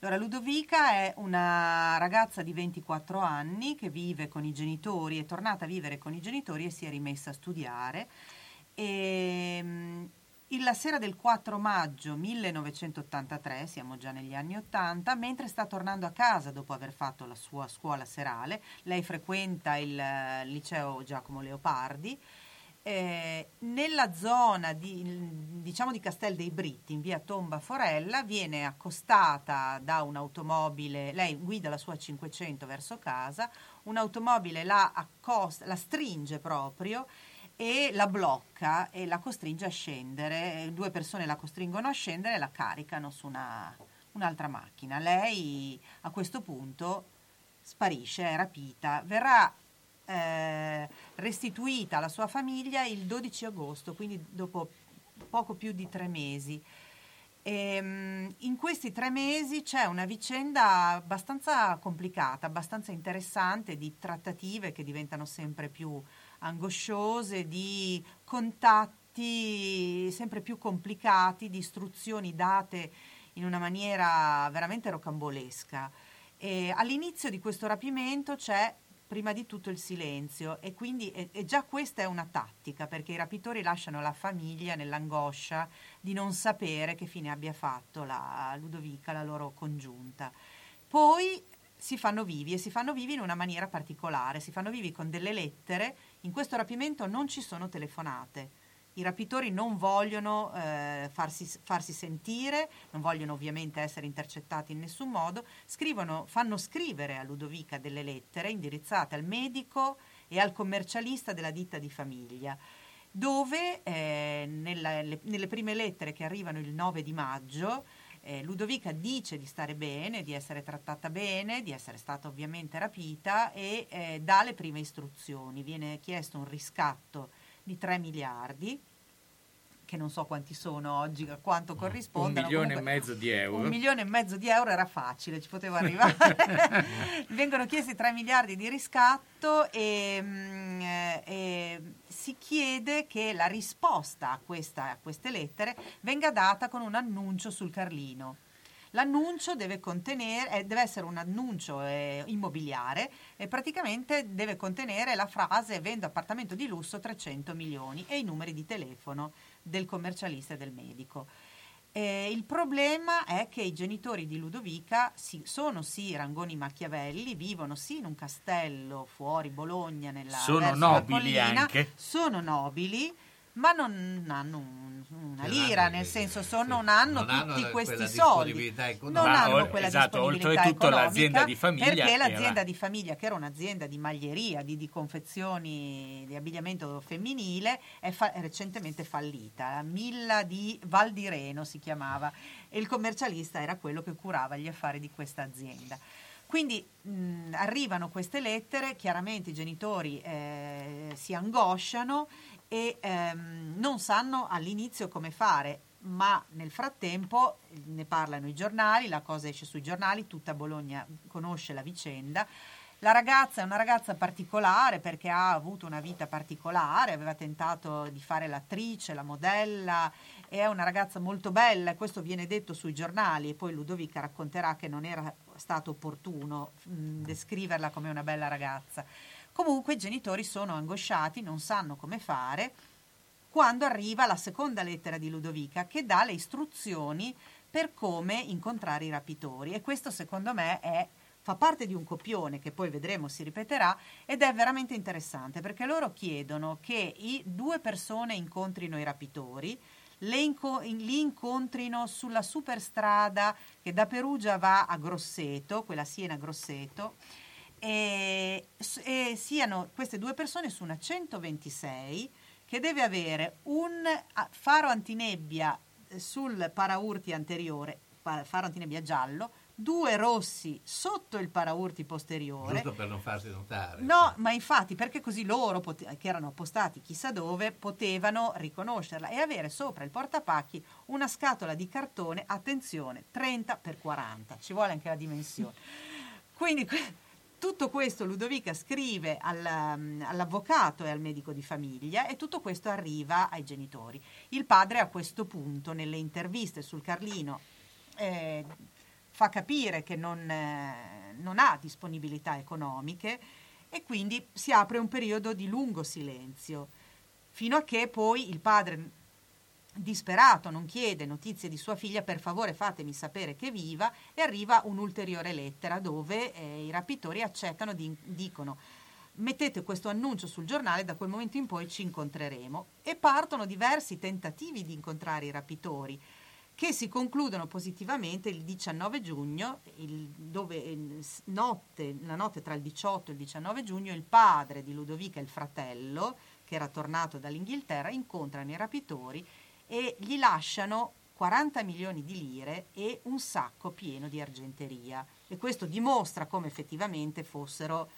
Allora, Ludovica è una ragazza di 24 anni che vive con i genitori, è tornata a vivere con i genitori e si è rimessa a studiare. E, il- la sera del 4 maggio 1983, siamo già negli anni 80, mentre sta tornando a casa dopo aver fatto la sua scuola serale, lei frequenta il eh, liceo Giacomo Leopardi, eh, nella zona di, diciamo di Castel dei Britti, in via Tomba Forella, viene accostata da un'automobile, lei guida la sua 500 verso casa, un'automobile la, accosta, la stringe proprio e la blocca e la costringe a scendere. Due persone la costringono a scendere e la caricano su una- un'altra macchina. Lei a questo punto sparisce, è rapita, verrà eh, restituita alla sua famiglia il 12 agosto, quindi dopo poco più di tre mesi. Ehm, in questi tre mesi c'è una vicenda abbastanza complicata, abbastanza interessante di trattative che diventano sempre più angosciose, di contatti sempre più complicati, di istruzioni date in una maniera veramente rocambolesca. E all'inizio di questo rapimento c'è prima di tutto il silenzio e quindi e, e già questa è una tattica perché i rapitori lasciano la famiglia nell'angoscia di non sapere che fine abbia fatto la Ludovica, la loro congiunta. Poi si fanno vivi e si fanno vivi in una maniera particolare, si fanno vivi con delle lettere, in questo rapimento non ci sono telefonate. I rapitori non vogliono eh, farsi, farsi sentire, non vogliono ovviamente essere intercettati in nessun modo, scrivono, fanno scrivere a Ludovica delle lettere indirizzate al medico e al commercialista della ditta di famiglia, dove eh, nella- le- nelle prime lettere che arrivano il 9 di maggio eh, Ludovica dice di stare bene, di essere trattata bene, di essere stata ovviamente rapita e eh, dà le prime istruzioni. Viene chiesto un riscatto di 3 miliardi, che non so quanti sono oggi, a quanto Un corrispondono. milione e comunque mezzo di euro. Un milione e mezzo di euro era facile, ci potevo arrivare. Vengono chiesti 3 miliardi di riscatto e, mm, e si chiede che la risposta a, questa- a queste lettere venga data con un annuncio sul Carlino. L'annuncio deve contenere, eh, deve essere un annuncio eh, immobiliare e praticamente deve contenere la frase vendo appartamento di lusso 300 milioni e i numeri di telefono del commercialista e del medico. Eh, il problema è che i genitori di Ludovica si- sono sì rangoni Machiavelli, vivono sì in un castello fuori Bologna, nella, Sono nobili collina, anche. sono nobili, ma non hanno un- una lira, hanno nel senso sono, non hanno non hanno tutti la- questi soldi, non. Ma hanno ol- quella esatto, disponibilità oltretutto economica, l'azienda di famiglia perché era- l'azienda di famiglia che era un'azienda di maglieria, di, di confezioni di abbigliamento femminile è, fa- è recentemente fallita, la Milla di Val di Reno si chiamava e il commercialista era quello che curava gli affari di questa azienda. Quindi mh, arrivano queste lettere, chiaramente i genitori eh, si angosciano e ehm, non sanno all'inizio come fare, ma nel frattempo eh, ne parlano i giornali, la cosa esce sui giornali, tutta Bologna conosce la vicenda. La ragazza è una ragazza particolare perché ha avuto una vita particolare, aveva tentato di fare l'attrice, la modella, è una ragazza molto bella questo viene detto sui giornali e poi Ludovica racconterà che non era stato opportuno mh, descriverla come una bella ragazza. Comunque i genitori sono angosciati, non sanno come fare, quando arriva la seconda lettera di Ludovica che dà le istruzioni per come incontrare i rapitori. E questo secondo me è, fa parte di un copione che poi vedremo si ripeterà ed è veramente interessante perché loro chiedono che i due persone incontrino i rapitori, inco- in- li incontrino sulla superstrada che da Perugia va a Grosseto, quella Siena-Grosseto, e, e siano queste due persone su una 126 che deve avere un ah, faro antinebbia eh, sul paraurti anteriore, faro antinebbia giallo, due rossi sotto il paraurti posteriore. Giusto per non farsi notare. No, ma infatti perché così loro, pote- che erano appostati chissà dove, potevano riconoscerla e avere sopra il portapacchi una scatola di cartone, attenzione, 30 x 40, ci vuole anche la dimensione. Quindi tutto questo Ludovica scrive al, um, all'avvocato e al medico di famiglia e tutto questo arriva ai genitori. Il padre a questo punto, nelle interviste sul Carlino, eh, fa capire che non, eh, non ha disponibilità economiche e quindi si apre un periodo di lungo silenzio, fino a che poi il padre disperato non chiede notizie di sua figlia, per favore fatemi sapere che viva, e arriva un'ulteriore lettera dove eh, i rapitori accettano, di- dicono mettete questo annuncio sul giornale, da quel momento in poi ci incontreremo. E partono diversi tentativi di incontrare i rapitori che si concludono positivamente il 19 giugno, il- dove notte- la notte tra il 18 e il 19 giugno il padre di Ludovica e il fratello, che era tornato dall'Inghilterra, incontrano i rapitori e gli lasciano 40 milioni di lire e un sacco pieno di argenteria. E questo dimostra come effettivamente fossero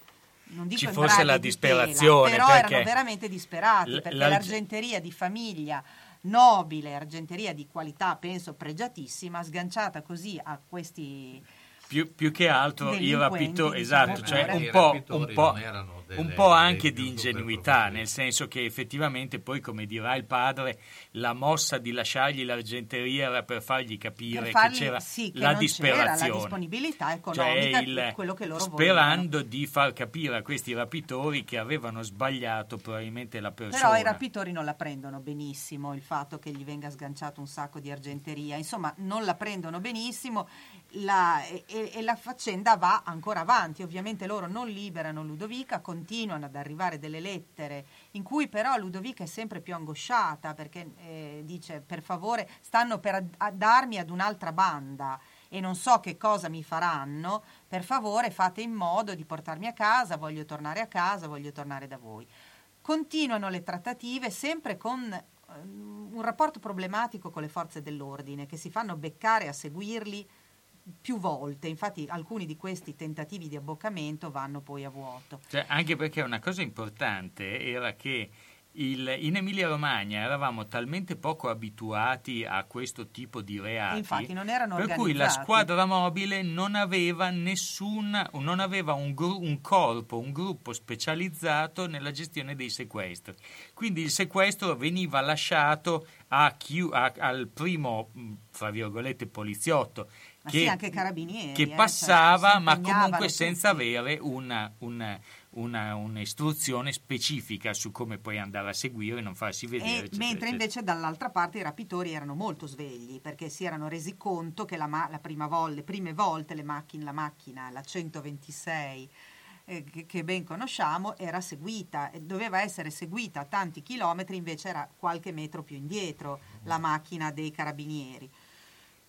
non dico Ci fosse la di disperazione, tela, però erano veramente disperati perché l'alge- l'argenteria di famiglia nobile, argenteria di qualità penso pregiatissima, sganciata così a questi più, più che altro i Delinquenti, rapitori, diciamo esatto, cioè pure. un I po', rapitori un po', non erano delle- un po' anche di ingenuità, nel senso che effettivamente poi, come dirà il padre, la mossa di lasciargli l'argenteria era per fargli capire Per fargli- che c'era sì, che la non c'era la disperazione. disponibilità Cioè economica, il- quello che loro sperando di far capire a questi rapitori che avevano sbagliato probabilmente la persona. Però i rapitori non la prendono benissimo il fatto che gli venga sganciato un sacco di argenteria, insomma non la prendono benissimo la- e, e- la faccenda va ancora avanti, ovviamente loro non liberano Ludovica, continuano ad arrivare delle lettere in cui però Ludovica è sempre più angosciata perché eh, dice per favore stanno per darmi ad un'altra banda e non so che cosa mi faranno, per favore fate in modo di portarmi a casa, voglio tornare a casa, voglio tornare da voi. Continuano le trattative sempre con ehm, un rapporto problematico con le forze dell'ordine che si fanno beccare a seguirli più volte, infatti alcuni di questi tentativi di abboccamento vanno poi a vuoto. Cioè, anche perché una cosa importante era che il- in Emilia Romagna eravamo talmente poco abituati a questo tipo di reati, infatti non erano per cui la squadra mobile non aveva nessun, non aveva un, gru- un corpo, un gruppo specializzato nella gestione dei sequestri. Quindi il sequestro veniva lasciato a chi- a- al primo, mh, fra virgolette, poliziotto Ma che, sì, anche carabinieri. che eh, cioè, passava, si ma comunque senza avere una, una, una- un'istruzione specifica su come poi andare a seguire e non farsi vedere. E eccetera, mentre eccetera. invece dall'altra parte i rapitori erano molto svegli perché si erano resi conto che la, ma- la prima vol- le prime volte le macchine, la macchina, la 126, eh, che, che ben conosciamo, era seguita doveva essere seguita a tanti chilometri, invece era qualche metro più indietro la macchina dei carabinieri.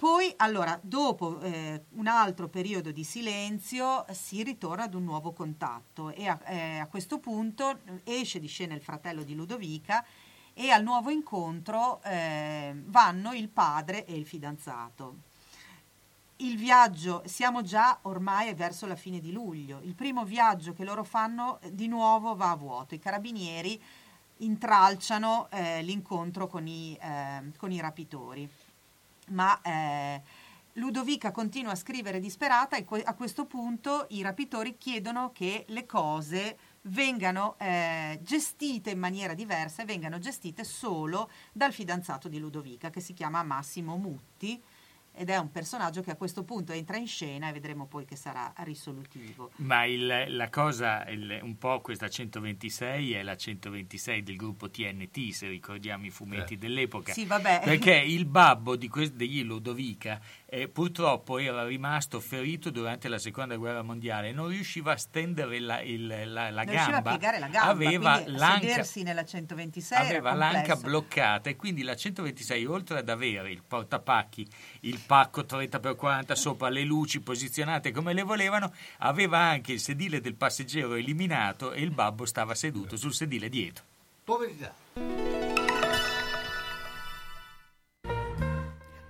Poi, allora, dopo eh, un altro periodo di silenzio, si ritorna ad un nuovo contatto e a, eh, a questo punto eh, esce di scena il fratello di Ludovica e al nuovo incontro eh, vanno il padre e il fidanzato. Il viaggio, siamo già ormai verso la fine di luglio, il primo viaggio che loro fanno eh, di nuovo va a vuoto, i carabinieri intralciano eh, l'incontro con i, eh, con i rapitori ma eh, Ludovica continua a scrivere disperata e a questo punto i rapitori chiedono che le cose vengano eh, gestite in maniera diversa e vengano gestite solo dal fidanzato di Ludovica che si chiama Massimo Mutti ed è un personaggio che a questo punto entra in scena e vedremo poi che sarà risolutivo. Ma il- la cosa, il- un po' questa 126 è la 126 del gruppo TNT, se ricordiamo i fumetti dell'epoca. Sì, vabbè. Perché il babbo di que- degli Ludovica eh, purtroppo era rimasto ferito durante la seconda guerra mondiale e non riusciva a stendere la, il- la- la Non riusciva gamba. a piegare la gamba, aveva l'anca, sedersi nella 126 era aveva l'anca bloccata e quindi la 126 oltre ad avere il portapacchi, il pacco 30x40 sopra le luci posizionate come le volevano, aveva anche il sedile del passeggero eliminato e il babbo stava seduto sul sedile dietro. Poverità.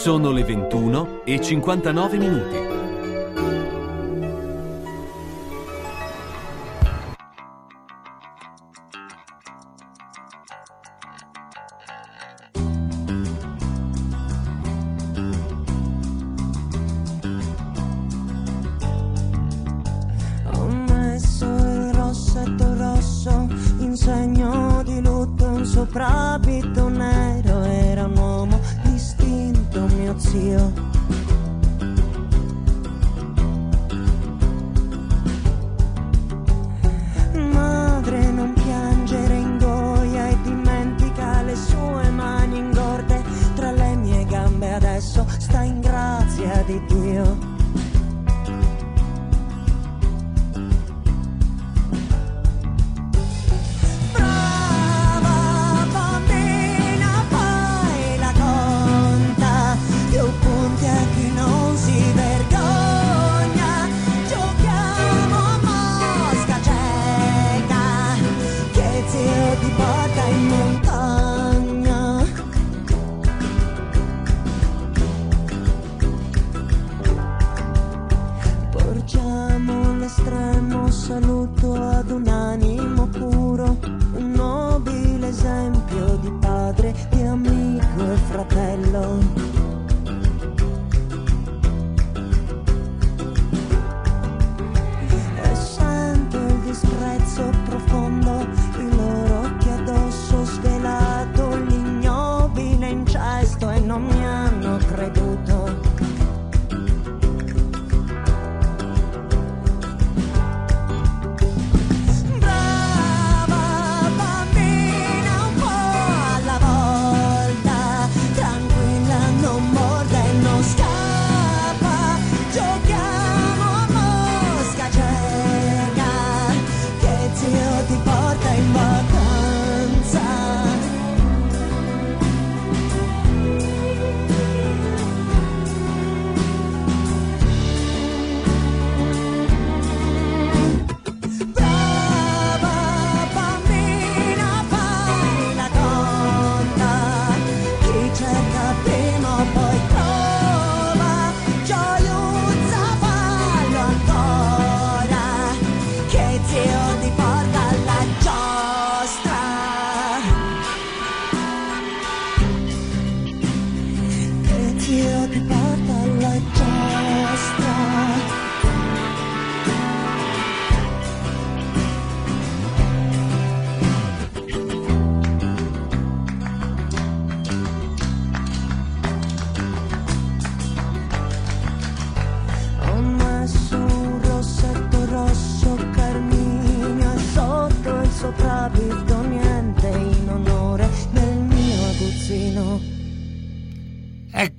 Sono le 21 e 59 minuti.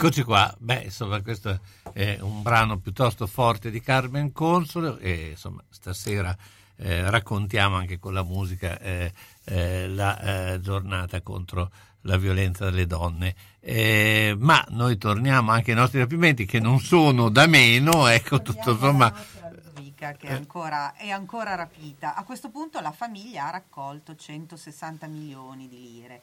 Eccoci qua, beh insomma questo è un brano piuttosto forte di Carmen Consolo e insomma stasera eh, raccontiamo anche con la musica eh, eh, la eh, giornata contro la violenza delle donne. Eh, ma noi torniamo anche ai nostri rapimenti che non sono da meno, ecco tutto insomma che è ancora, è ancora rapita. A questo punto la famiglia ha raccolto 160 milioni di lire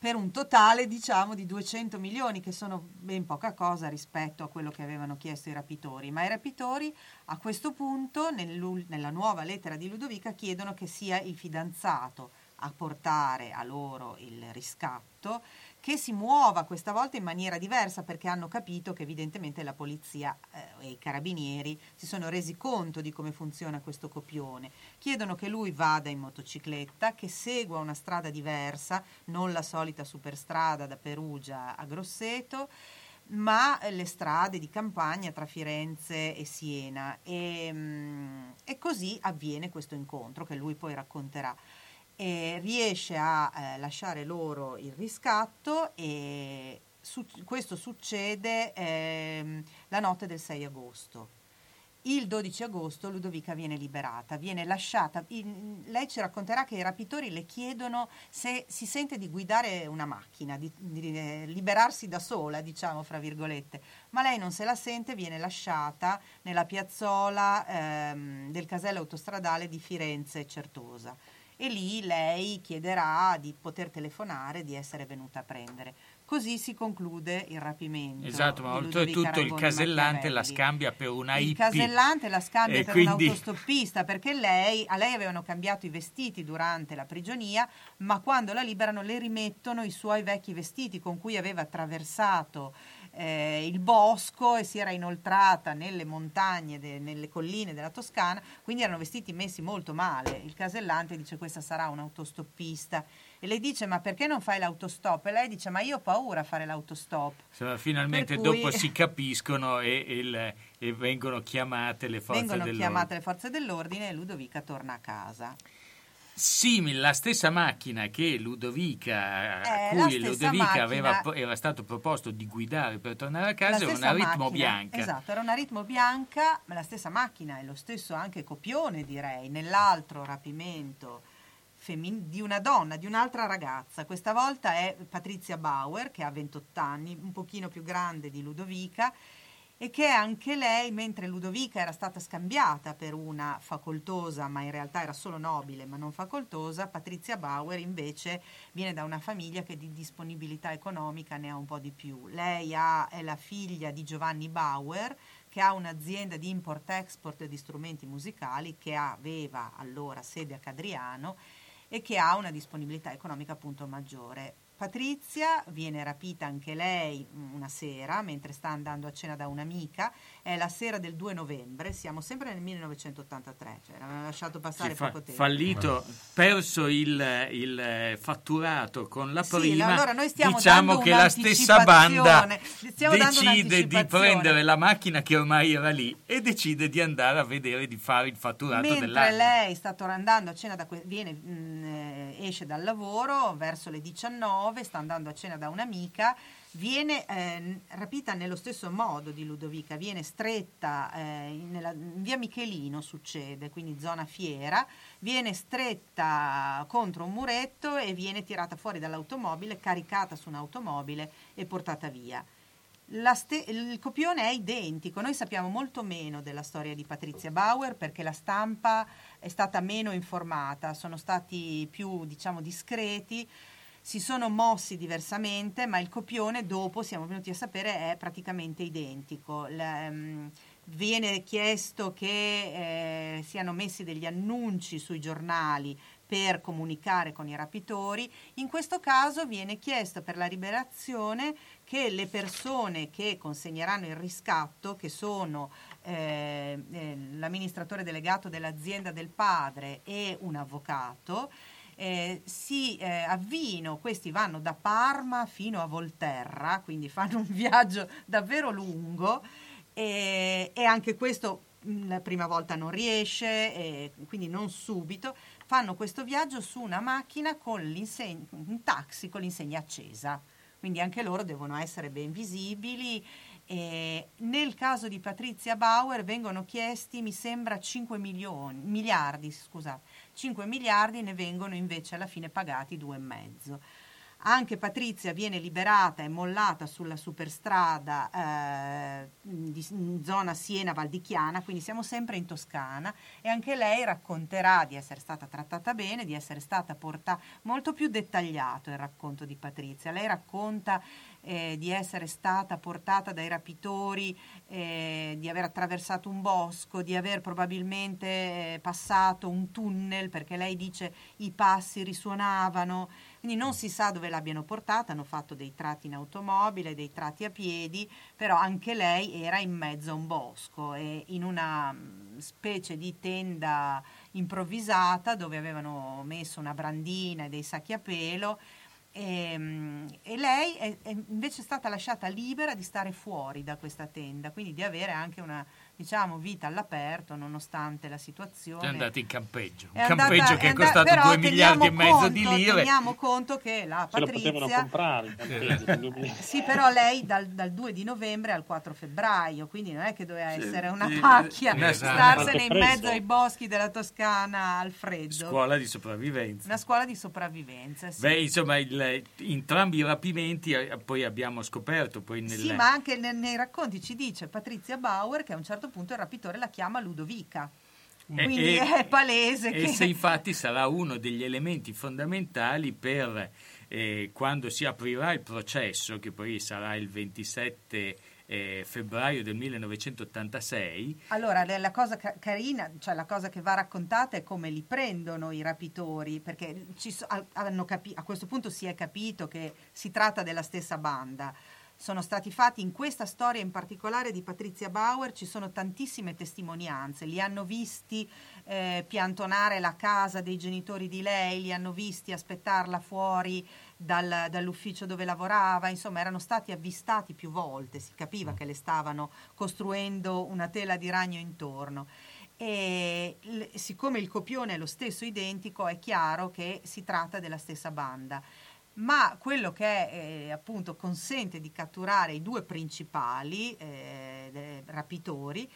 per un totale diciamo di 200 milioni che sono ben poca cosa rispetto a quello che avevano chiesto i rapitori. Ma i rapitori a questo punto nella nuova lettera di Ludovica chiedono che sia il fidanzato a portare a loro il riscatto che si muova questa volta in maniera diversa perché hanno capito che evidentemente la polizia eh, e i carabinieri si sono resi conto di come funziona questo copione. Chiedono che lui vada in motocicletta, che segua una strada diversa, non la solita superstrada da Perugia a Grosseto, ma eh, le strade di campagna tra Firenze e Siena. E, mm, e così avviene questo incontro che lui poi racconterà. E riesce a eh, lasciare loro il riscatto e su- questo succede ehm, la notte del 6 agosto. Il 12 agosto Ludovica viene liberata, viene lasciata. in- lei ci racconterà che i rapitori le chiedono se si sente di guidare una macchina, di, di, eh, liberarsi da sola, diciamo fra virgolette. Ma lei non se la sente, viene lasciata nella piazzola ehm, del casello autostradale di Firenze Certosa. E lì lei chiederà di poter telefonare, di essere venuta a prendere. Così si conclude il rapimento. Esatto, ma oltretutto il casellante la scambia per una Il hippie. casellante la scambia E per quindi- un autostoppista perché lei, a lei avevano cambiato i vestiti durante la prigionia, ma quando la liberano le rimettono i suoi vecchi vestiti con cui aveva attraversato eh, il bosco e si era inoltrata nelle montagne, de- nelle colline della Toscana, quindi erano vestiti messi molto male. Il casellante dice questa sarà un autostoppista e lei dice ma perché non fai l'autostop? E lei dice ma io ho paura a fare l'autostop. Insomma, finalmente cui- dopo si capiscono e, e il- e vengono chiamate le forze Vengono dell'ordine. chiamate le forze dell'ordine e Ludovica torna a casa. Simile, la stessa macchina che Ludovica, a Eh, cui Ludovica aveva, era stato proposto di guidare per tornare a casa, era una ritmo bianca. Esatto, era una ritmo bianca, ma la stessa macchina e lo stesso anche copione, direi, nell'altro rapimento femmin- di una donna, di un'altra ragazza. Questa volta è Patrizia Bauer, che ha 28 anni, un pochino più grande di Ludovica, e che anche lei, mentre Ludovica era stata scambiata per una facoltosa, ma in realtà era solo nobile, ma non facoltosa, Patrizia Bauer invece viene da una famiglia che di disponibilità economica ne ha un po' di più. Lei ha- è la figlia di Giovanni Bauer, che ha un'azienda di import-export di strumenti musicali che aveva allora sede a Cadriano e che ha una disponibilità economica appunto maggiore. Patrizia viene rapita anche lei mm, una sera mentre sta andando a cena da un'amica, è la sera del 2 novembre, siamo sempre nel 1983, cioè l'hanno lasciato passare Sì, fa- poco tempo. fallito, perso il, il fatturato con la Sì, prima, allora noi stiamo diciamo che la stessa banda decide di prendere la macchina che ormai era lì e decide di andare a vedere di fare il fatturato Mentre dell'anno. lei sta andando a cena da que- viene, mh, eh, esce dal lavoro verso le 19, sta andando a cena da un'amica, viene eh, rapita nello stesso modo di Ludovica, viene stretta eh, nella- in via Michelino succede, quindi zona fiera, viene stretta contro un muretto e viene tirata fuori dall'automobile, caricata su un'automobile e portata via. Ste- il copione è identico, noi sappiamo molto meno della storia di Patrizia Bauer perché la stampa è stata meno informata, sono stati più diciamo discreti, si sono mossi diversamente, ma il copione dopo siamo venuti a sapere è praticamente identico. La- ehm, viene chiesto che eh, siano messi degli annunci sui giornali per comunicare con i rapitori. In questo caso viene chiesto per la liberazione che le persone che consegneranno il riscatto, che sono eh, eh, l'amministratore delegato dell'azienda del padre e un avvocato, eh, si eh, avviino, questi vanno da Parma fino a Volterra, quindi fanno un viaggio davvero lungo e, e anche questo mh, la prima volta non riesce, e quindi non subito, fanno questo viaggio su una macchina con un taxi con l'insegna accesa, quindi anche loro devono essere ben visibili. E nel caso di Patrizia Bauer vengono chiesti, mi sembra, 5 milioni, miliardi, scusate, 5 miliardi ne vengono invece alla fine pagati 2,5. Anche Patrizia viene liberata e mollata sulla superstrada eh, di in zona Siena Valdichiana, quindi siamo sempre in Toscana e anche lei racconterà di essere stata trattata bene, di essere stata portata molto più dettagliato il racconto di Patrizia. Lei racconta eh, di essere stata portata dai rapitori, eh, di aver attraversato un bosco, di aver probabilmente eh, passato un tunnel perché lei dice i passi risuonavano, quindi non si sa dove l'abbiano portata, hanno fatto dei tratti in automobile, dei tratti a piedi, però anche lei era in mezzo a un bosco e in una mm, specie di tenda improvvisata dove avevano messo una brandina e dei sacchi a pelo. E, mm, e lei è, è invece stata lasciata libera di stare fuori da questa tenda, quindi di avere anche una diciamo, vita all'aperto nonostante la situazione. È andata in campeggio, un È andata- campeggio è che è andata- costato però 2 miliardi e mezzo di conto- lire. Teniamo conto che la Se lo potevano Patrizia comprare due miliardi. sì, però lei dal, dal 2 di novembre al 4 febbraio, quindi non è che doveva Sì, essere una sì, pacchia, esatto. starsene in Molto mezzo ai boschi della Toscana al freddo. Scuola di sopravvivenza. Una scuola di sopravvivenza, sì. Beh, insomma, il- entrambi i rapimenti eh, poi abbiamo scoperto poi nel, Sì, ma anche ne- nei racconti ci dice Patrizia Bauer che a un certo punto il rapitore la chiama Ludovica. E- Quindi e- è palese E che... se infatti sarà uno degli elementi fondamentali per eh, quando si aprirà il processo, che poi sarà il 27 eh, febbraio del 1986, Allora, la cosa ca- carina, cioè la cosa che va raccontata è come li prendono i rapitori, perché so- hanno capi- a questo punto si è capito che si tratta della stessa banda. Sono stati fatti in questa storia in particolare di Patrizia Bauer, ci sono tantissime testimonianze, li hanno visti eh, piantonare la casa dei genitori di lei, li hanno visti aspettarla fuori dal- dall'ufficio dove lavorava, insomma erano stati avvistati più volte, si capiva che le stavano costruendo una tela di ragno intorno. E siccome il copione è lo stesso identico, è chiaro che si tratta della stessa banda. Ma quello che eh, appunto consente di catturare i due principali eh, rapitori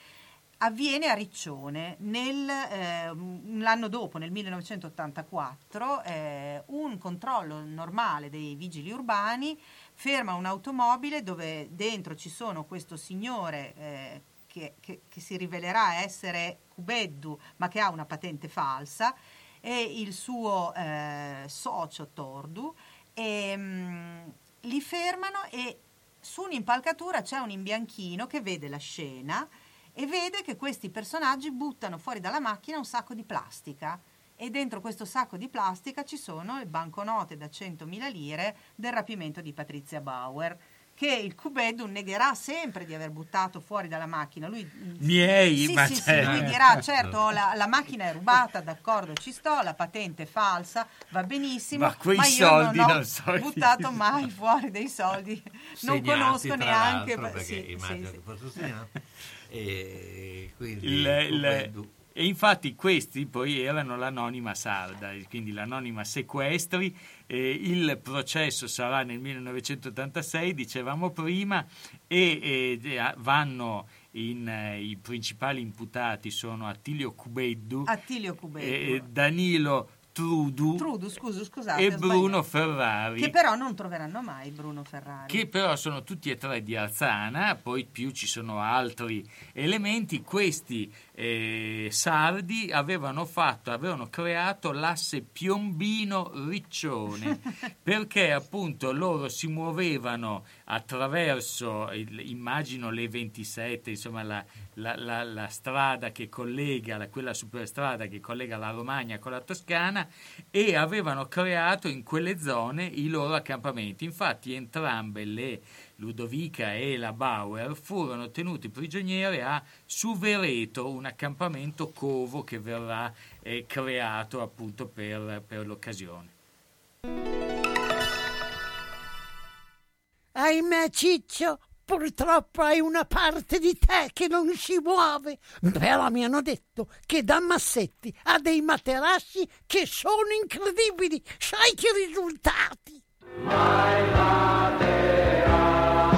avviene a Riccione nel, eh, l'anno dopo, nel 1984, eh, un controllo normale dei vigili urbani ferma un'automobile dove dentro ci sono questo signore eh, che, che- che si rivelerà essere Cubeddu ma che ha una patente falsa e il suo eh, socio Tordu e, mm, li fermano e su un'impalcatura c'è un imbianchino che vede la scena e vede che questi personaggi buttano fuori dalla macchina un sacco di plastica. E dentro questo sacco di plastica ci sono le banconote da 100.000 lire del rapimento di Patrizia Bauer che il Cubeddu negherà sempre di aver buttato fuori dalla macchina. Lui, Miei, sì, ma sì, sì, certo. lui dirà certo la, la macchina è rubata, d'accordo ci sto, la patente è falsa, va benissimo, Ma quei io soldi non ho non so chi- buttato mai fuori dei soldi, non Segnati, conosco tra neanche... perché sì, immagino sì, che sì. fosse segnato. E quindi Il- il- Cubeddu- e infatti questi poi erano l'anonima sarda, e quindi l'anonima sequestri. eh, il processo sarà nel 1986, dicevamo prima, e de- vanno in, eh, i principali imputati sono Attilio Cubeddu, Attilio Cubeddu. eh, Danilo Trudu, Trudu, scusa, scusate, e Bruno sbagliato. Ferrari. Che però non troveranno mai Bruno Ferrari. che però sono tutti e tre di Arzana, poi più ci sono altri elementi. Questi eh, sardi avevano fatto, avevano creato l'asse Piombino-Riccione perché appunto loro si muovevano attraverso, il- immagino le 27, insomma la, la- la- la strada che collega, la- quella superstrada che collega la Romagna con la Toscana e avevano creato in quelle zone i loro accampamenti. Infatti entrambe le Ludovica e la Bauer furono tenuti prigioniere a Suvereto, un accampamento covo che verrà eh, creato appunto per, per l'occasione. Ahimè, Ciccio, purtroppo hai una parte di te che non si muove. Però mi hanno detto che da Massetti ha dei materassi che sono incredibili. Sai che risultati?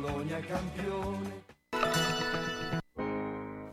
Bologna campione.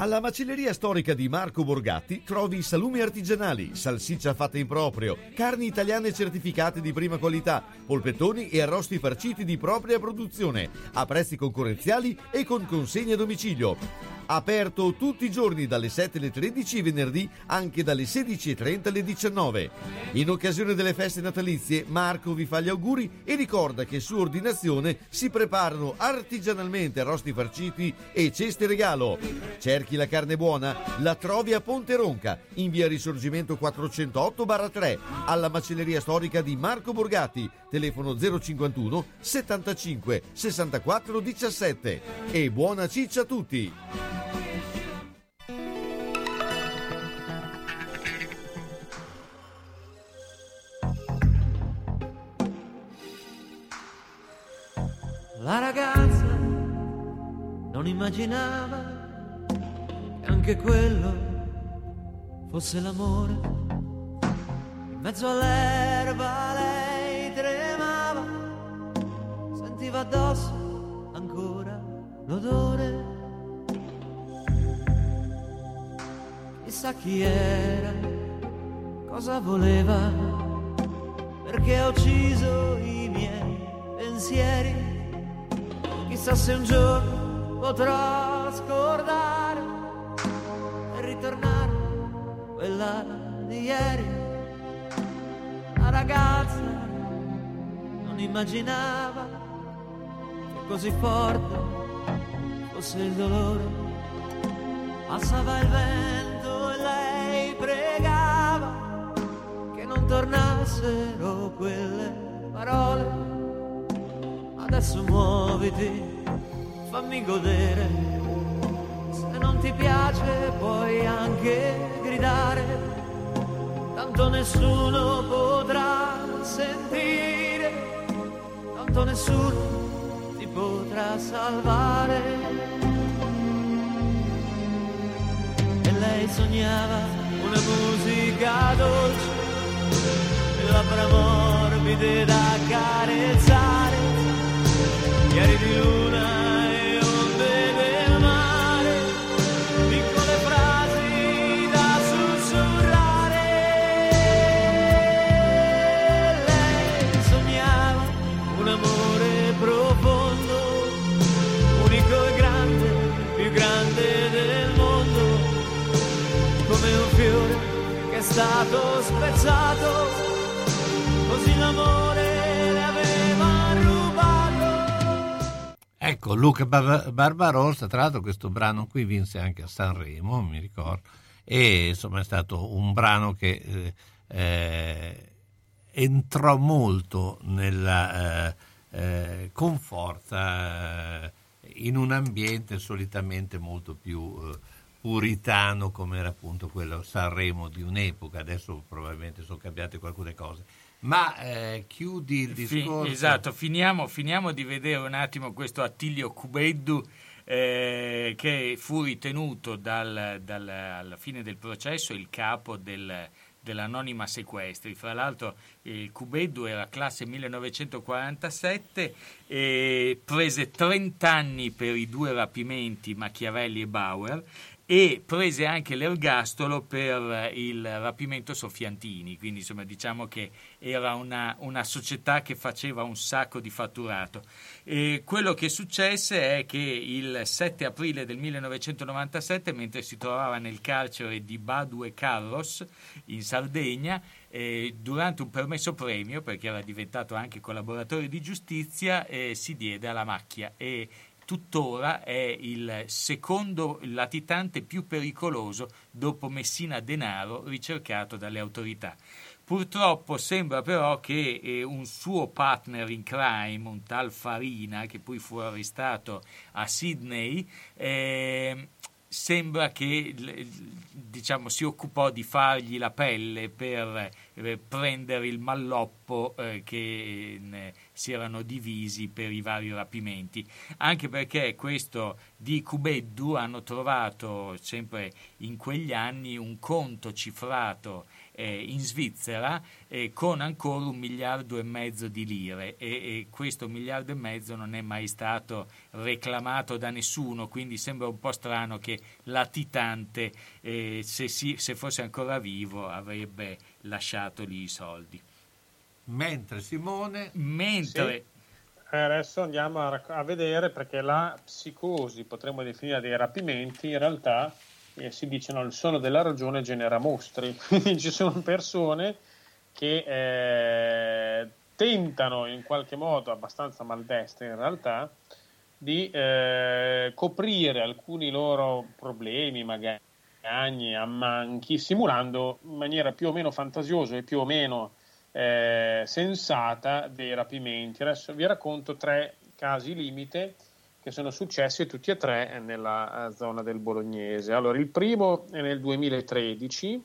Alla macelleria storica di Marco Borgatti trovi salumi artigianali, salsiccia fatta in proprio, carni italiane certificate di prima qualità, polpettoni e arrosti farciti di propria produzione, a prezzi concorrenziali e con consegna a domicilio. Aperto tutti i giorni dalle 7 alle 13 e venerdì anche dalle 16.30 alle 19. In occasione delle feste natalizie Marco vi fa gli auguri e ricorda che su ordinazione si preparano artigianalmente arrosti farciti e ceste regalo. Cerchi la carne buona? La trovi a Ponte Ronca, in via Risorgimento 408-3, alla macelleria storica di Marco Borgatti, telefono 051 75 64 17. E buona ciccia a tutti! La ragazza non immaginava che anche quello fosse l'amore. In mezzo all'erba lei tremava, sentiva addosso ancora l'odore. Chissà chi era, cosa voleva, perché ha ucciso i miei pensieri. Chissà se un giorno potrò scordare e ritornare quella di ieri. La ragazza immaginava che così forte fosse il dolore. Passava il vento e lei pregava che non tornassero quelle parole. Adesso muoviti, fammi godere. Se non ti piace puoi anche gridare, tanto nessuno potrà sentire, tanto nessuno ti potrà salvare. E lei sognava una musica dolce, labbra morbide da carezzare chiari di luna stato spezzato, così l'amore le aveva rubato. Ecco, Luca Bar- Barbarossa, tra l'altro questo brano qui vinse anche a Sanremo, mi ricordo, e insomma è stato un brano che eh, eh, entrò molto nella, eh, eh, con forza eh, in un ambiente solitamente molto più eh, puritano come era appunto quello Sanremo di un'epoca, adesso probabilmente sono cambiate alcune cose. Ma eh, chiudi il discorso. esatto, finiamo, finiamo di vedere un attimo questo Attilio Cubeddu eh, che fu ritenuto dal- dal- alla fine del processo il capo del- dell'anonima sequestri. Fra l'altro il Cubeddu era classe 1947 e prese 30 anni per i due rapimenti Machiavelli e Bauer e prese anche l'ergastolo per il rapimento Soffiantini, quindi insomma diciamo che era una, una società che faceva un sacco di fatturato. E quello che successe è che il 7 aprile del 1997, mentre si trovava nel carcere di Badue Carros in Sardegna, eh, durante un permesso premio, perché era diventato anche collaboratore di giustizia, eh, si diede alla macchia e tuttora è il secondo latitante più pericoloso dopo Messina Denaro ricercato dalle autorità. Purtroppo sembra però che eh, un suo partner in crime, un tal Farina, che poi fu arrestato a Sydney, eh, sembra che diciamo, si occupò di fargli la pelle per eh, prendere il malloppo eh, che eh, si erano divisi per i vari rapimenti. Anche perché questo di Cubeddu hanno trovato sempre in quegli anni un conto cifrato eh, in Svizzera eh, con ancora un miliardo e mezzo di lire. E, e questo miliardo e mezzo non è mai stato reclamato da nessuno, quindi sembra un po' strano che latitante, eh, se, si, se fosse ancora vivo, avrebbe lasciato lì i soldi. Mentre Simone... Mentre... Eh, Adesso andiamo a, a vedere perché la psicosi, potremmo definire dei rapimenti, in realtà eh, si dice no, il sonno della ragione genera mostri. Quindi ci sono persone che eh, tentano in qualche modo, abbastanza maldestre in realtà, di eh, coprire alcuni loro problemi, magari ammanchi, simulando in maniera più o meno fantasiosa e più o meno eh, sensata dei rapimenti. Adesso vi racconto tre casi limite che sono successi tutti e tre nella eh, zona del Bolognese. Allora, il primo è nel 2013,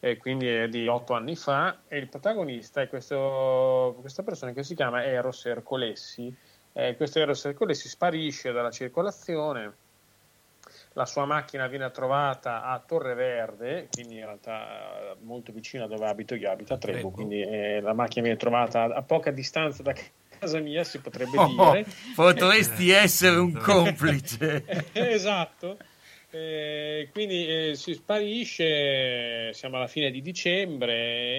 eh, quindi è di otto anni fa, e il protagonista è questo, questa persona che si chiama Eros Ercolessi. Eh, questo Eros Ercolessi sparisce dalla circolazione, la sua macchina viene trovata a Torre Verde, quindi in realtà eh, molto vicino a dove abito io, abito a Trebo, quindi eh, la macchina viene trovata a poca distanza da casa mia, si potrebbe Oh, dire. potresti essere un complice. esatto. Eh, quindi eh, si sparisce, siamo alla fine di dicembre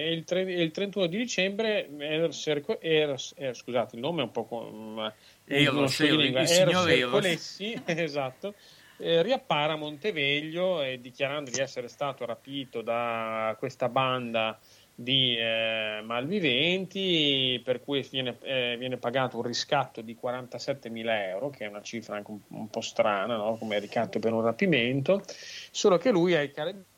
e il, tre- il 31 di dicembre Eros Erco- Eros- eh, scusate il nome è un po' con, Eros, Eros, lingua, il signor. Ercolessi, esatto, eh, riappare a Monteveglio e dichiarando di essere stato rapito da questa banda di eh, malviventi per cui viene, eh, viene pagato un riscatto di 47.000 euro che è una cifra anche un, un po' strana no? come ricatto per un rapimento solo che lui ai carabinieri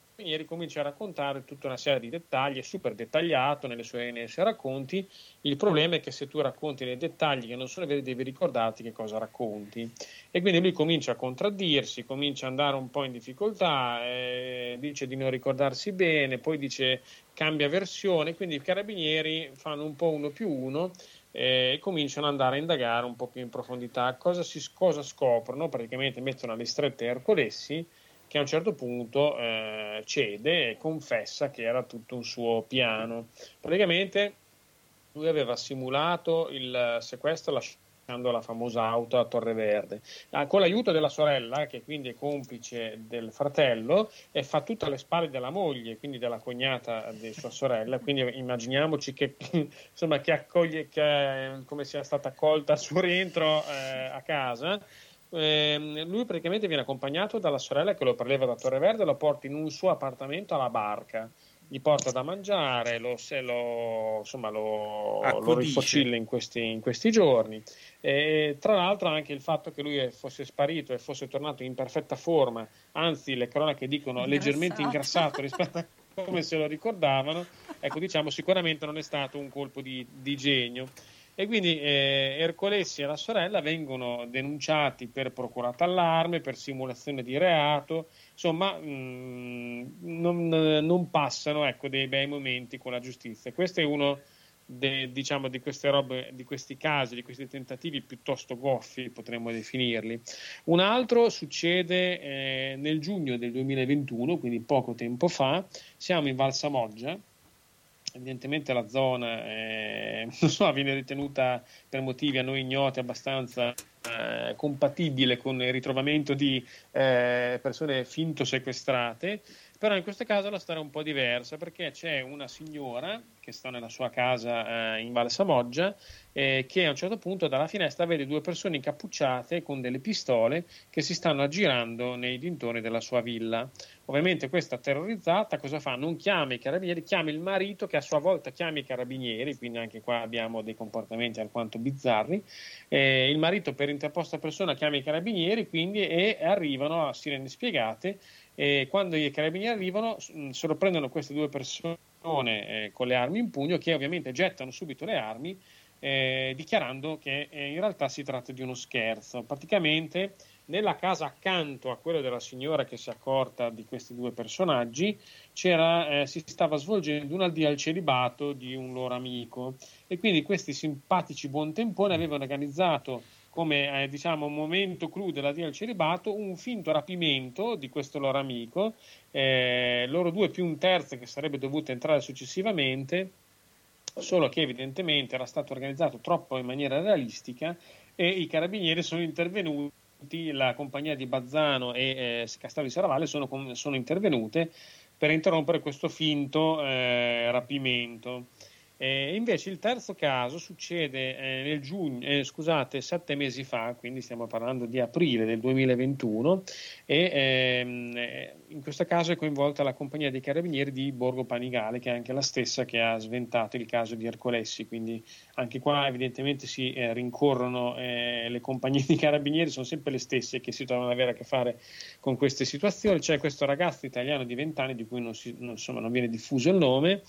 comincia a raccontare tutta una serie di dettagli è super dettagliato nelle sue, nei suoi racconti il problema è che se tu racconti nei dettagli che non sono veri devi ricordarti che cosa racconti e quindi lui comincia a contraddirsi, comincia ad andare un po' in difficoltà, eh, dice di non ricordarsi bene, poi dice cambia versione, quindi i carabinieri fanno un po' uno più uno eh, e cominciano ad andare a indagare un po' più in profondità. Cosa, si, cosa scoprono? Praticamente mettono alle strette Ercolessi che a un certo punto eh, cede e confessa che era tutto un suo piano. Praticamente lui aveva simulato il sequestro lasciando la famosa auto a Torre Verde. Ah, con l'aiuto della sorella, che quindi è complice del fratello, e fa tutto alle spalle della moglie, quindi della cognata di sua sorella. Quindi immaginiamoci che, insomma, che accoglie, che, come sia stata accolta al suo rientro eh, a casa. Eh, lui praticamente viene accompagnato dalla sorella che lo preleva da Torre Verde e lo porta in un suo appartamento alla barca gli porta da mangiare, lo, se lo, insomma, lo, lo rifocilla in questi, in questi giorni. E, tra l'altro anche il fatto che lui fosse sparito e fosse tornato in perfetta forma, anzi le cronache dicono leggermente ingrassato rispetto a come se lo ricordavano, ecco diciamo sicuramente non è stato un colpo di, di genio. E quindi eh, Ercolessi e la sorella vengono denunciati per procurata allarme, per simulazione di reato, insomma mh, non, non passano ecco, dei bei momenti con la giustizia. Questo è uno de- diciamo, di queste robe, di questi casi, di questi tentativi piuttosto goffi, potremmo definirli. Un altro succede eh, nel giugno del 2021, quindi poco tempo fa, siamo in Valsamoggia evidentemente la zona eh, so, viene ritenuta per motivi a noi ignoti abbastanza eh, compatibile con il ritrovamento di eh, persone finto sequestrate, però in questo caso la storia è un po' diversa perché c'è una signora che sta nella sua casa eh, in Val Samoggia eh, che a un certo punto dalla finestra vede due persone incappucciate con delle pistole che si stanno aggirando nei dintorni della sua villa. Ovviamente questa terrorizzata cosa fa? Non chiama i carabinieri, chiama il marito che a sua volta chiama i carabinieri, quindi anche qua abbiamo dei comportamenti alquanto bizzarri. Eh, il marito per interposta persona chiama i carabinieri quindi e arrivano a sirene spiegate e quando i carabinieri arrivano sorprendono queste due persone eh, con le armi in pugno che ovviamente gettano subito le armi eh, dichiarando che eh, in realtà si tratta di uno scherzo. Praticamente nella casa accanto a quella della signora che si è accorta di questi due personaggi eh, si stava svolgendo un al celibato di un loro amico e quindi questi simpatici buontemponi avevano organizzato come eh, diciamo momento clou dell'addio al celibato un finto rapimento di questo loro amico eh, loro due più un terzo che sarebbe dovuto entrare successivamente solo che evidentemente era stato organizzato troppo in maniera realistica e i carabinieri sono intervenuti, la compagnia di Bazzano e eh, Castello di Serravalle sono, sono intervenute per interrompere questo finto eh, rapimento. Eh, invece il terzo caso succede eh, nel giugno, eh, scusate, sette mesi fa, quindi stiamo parlando di aprile del 2021 e ehm, eh, in questo caso è coinvolta la compagnia dei carabinieri di Borgo Panigale, che è anche la stessa che ha sventato il caso di Ercolessi, quindi anche qua evidentemente si eh, rincorrono eh, le compagnie di carabinieri, sono sempre le stesse che si trovano ad avere a che fare con queste situazioni. C'è questo ragazzo italiano di 20 anni di cui non, si- non- insomma, non viene diffuso il nome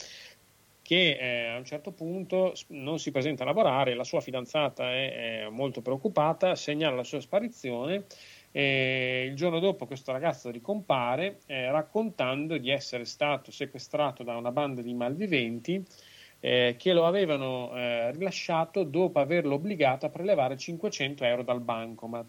che eh, a un certo punto non si presenta a lavorare, la sua fidanzata è, è molto preoccupata, segnala la sua sparizione e il giorno dopo questo ragazzo ricompare eh, raccontando di essere stato sequestrato da una banda di malviventi eh, che lo avevano eh, rilasciato dopo averlo obbligato a prelevare 500 euro dal bancomat.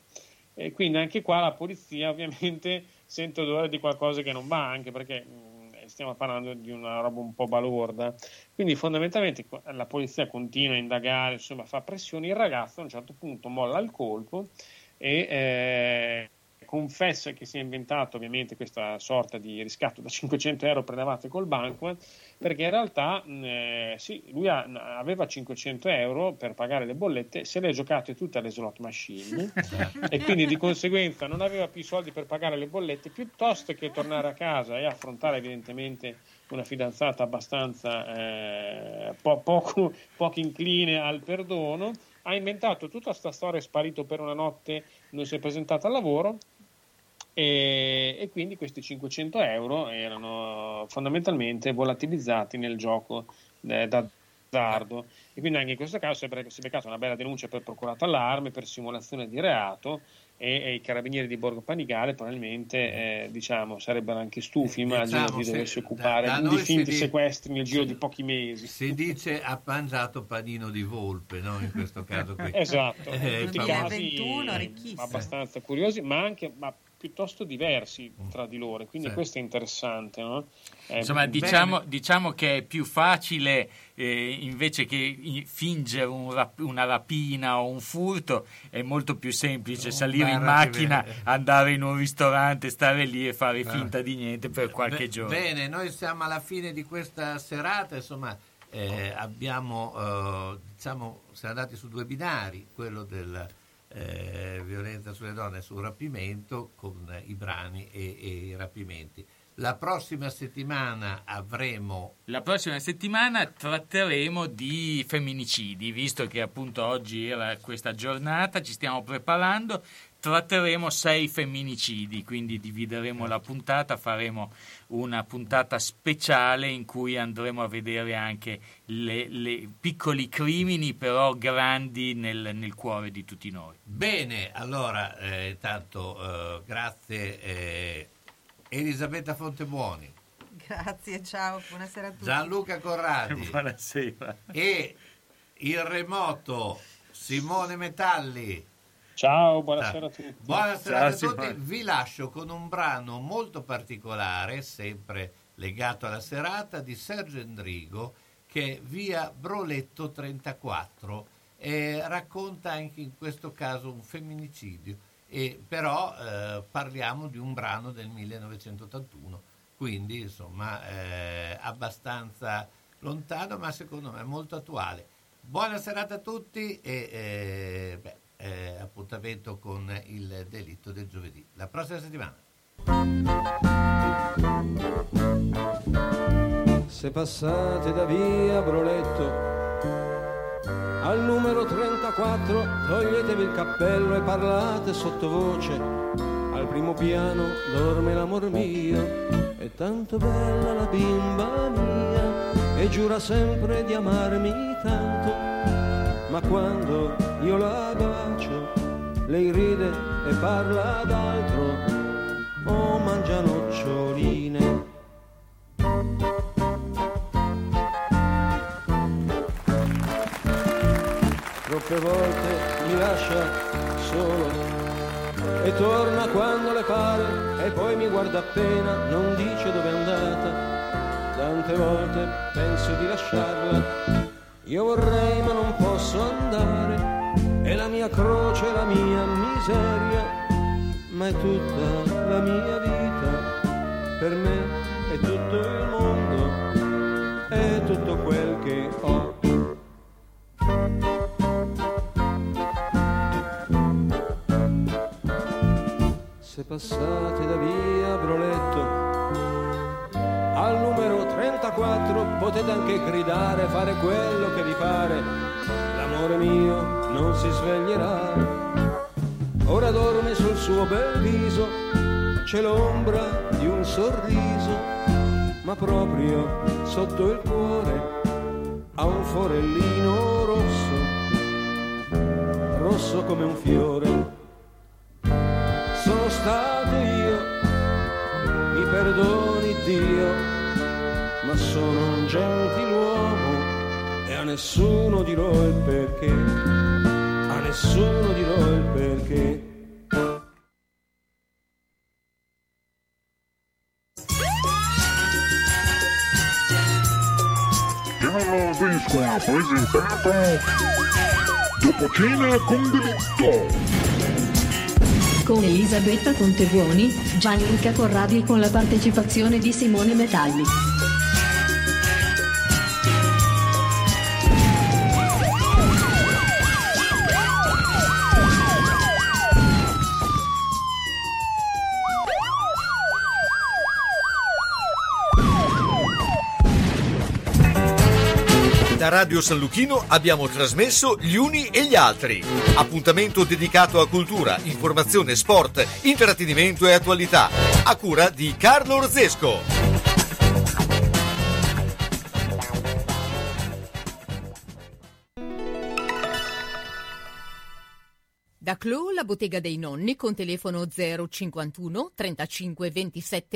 E quindi anche qua la polizia ovviamente sente odore di qualcosa che non va, anche perché mh, stiamo parlando di una roba un po' balorda. Quindi fondamentalmente la polizia continua a indagare, insomma fa pressioni, il ragazzo a un certo punto molla il colpo e eh, confessa che si è inventato ovviamente questa sorta di riscatto da 500 euro prelevate col banco perché in realtà eh, sì, lui ha- aveva 500 euro per pagare le bollette se le ha giocate tutte alle slot machine e quindi di conseguenza non aveva più soldi per pagare le bollette piuttosto che tornare a casa e affrontare evidentemente una fidanzata abbastanza eh, po- poco, poco incline al perdono. Ha inventato tutta questa storia è sparito per una notte non si è presentato al lavoro e, e quindi questi 500 euro erano fondamentalmente volatilizzati nel gioco eh, d'azzardo e quindi anche in questo caso si è, bre- si è beccata una bella denuncia per procurato allarme, per simulazione di reato e, e i carabinieri di Borgo Panigale probabilmente eh, diciamo, sarebbero anche stufi immagino Diciamo, di doversi occupare da- da di finti di- sequestri nel giro si- di pochi mesi Si dice ha mangiato panino di volpe, no? In questo caso qui. Esatto, Eh, tutti casi abbastanza curiosi, ma anche ma piuttosto diversi tra di loro, quindi Sì. questo è interessante. No? Eh, Insomma, diciamo, diciamo che è più facile eh, invece che fingere un rap- una rapina o un furto, è molto più semplice salire in macchina, bene. andare in un ristorante, stare lì e fare Ah. finta di niente per qualche Be- giorno. Bene, noi siamo alla fine di questa serata, insomma, eh, abbiamo, eh, diciamo, siamo andati su due binari, quello della eh, violenza sulle donne sul rapimento con i brani e, e i rapimenti. La prossima settimana avremo La prossima settimana tratteremo di femminicidi, visto che appunto oggi era questa giornata, ci stiamo preparando, tratteremo sei femminicidi, quindi divideremo la puntata, faremo una puntata speciale in cui andremo a vedere anche le, le piccoli crimini però grandi nel, nel cuore di tutti noi. Bene, allora, eh, tanto eh, grazie eh, Elisabetta Fontebuoni, Grazie, ciao, buonasera a tutti. Gianluca Corradi Buonasera. e il remoto Simone Metalli. Ciao, buonasera a tutti. Buonasera Ciao, a tutti, Simone. vi lascio con un brano molto particolare, sempre legato alla serata, di Sergio Endrigo, che è via Broletto 34 e racconta anche in questo caso un femminicidio, e però eh, parliamo di un brano del 1981, quindi insomma eh, abbastanza lontano ma secondo me molto attuale. Buona serata a tutti e eh, beh, eh, appuntamento con il delitto del giovedì. La prossima settimana. Se passate da via Broletto al numero 34 toglietevi il cappello e parlate sottovoce. Al primo piano dorme l'amor mio, è tanto bella la bimba mia e giura sempre di amarmi tanto. Ma quando io la bacio, lei ride e parla d'altro o mangia noccioline. troppe volte mi lascia solo e torna quando le pare e poi mi guarda appena, non dice dove è andata. Tante volte penso di lasciarla, io vorrei ma non posso andare, è la mia croce, la mia miseria, ma è tutta la mia vita, per me è tutto il mondo, è tutto quel che ho. Se passate da via Broletto al numero 34 potete anche gridare, fare quello che vi pare. L'amore mio non si sveglierà. Ora dorme sul suo bel viso, c'è l'ombra di un sorriso, ma proprio sotto il cuore ha un forellino rosso, rosso come un fiore sono stato io, mi perdoni Dio, ma sono un gentiluomo e a nessuno dirò il perché, a nessuno dirò il perché. Presentato Dopo cena con delitto con Elisabetta Contebuoni, Gianluca Corradi e con la partecipazione di Simone Metalli. Radio San Luchino abbiamo trasmesso Gli Uni e gli Altri. Appuntamento dedicato a cultura, informazione, sport, intrattenimento e attualità. A cura di Carlo Orzesco. Da Clou, la bottega dei nonni con telefono 051 35 27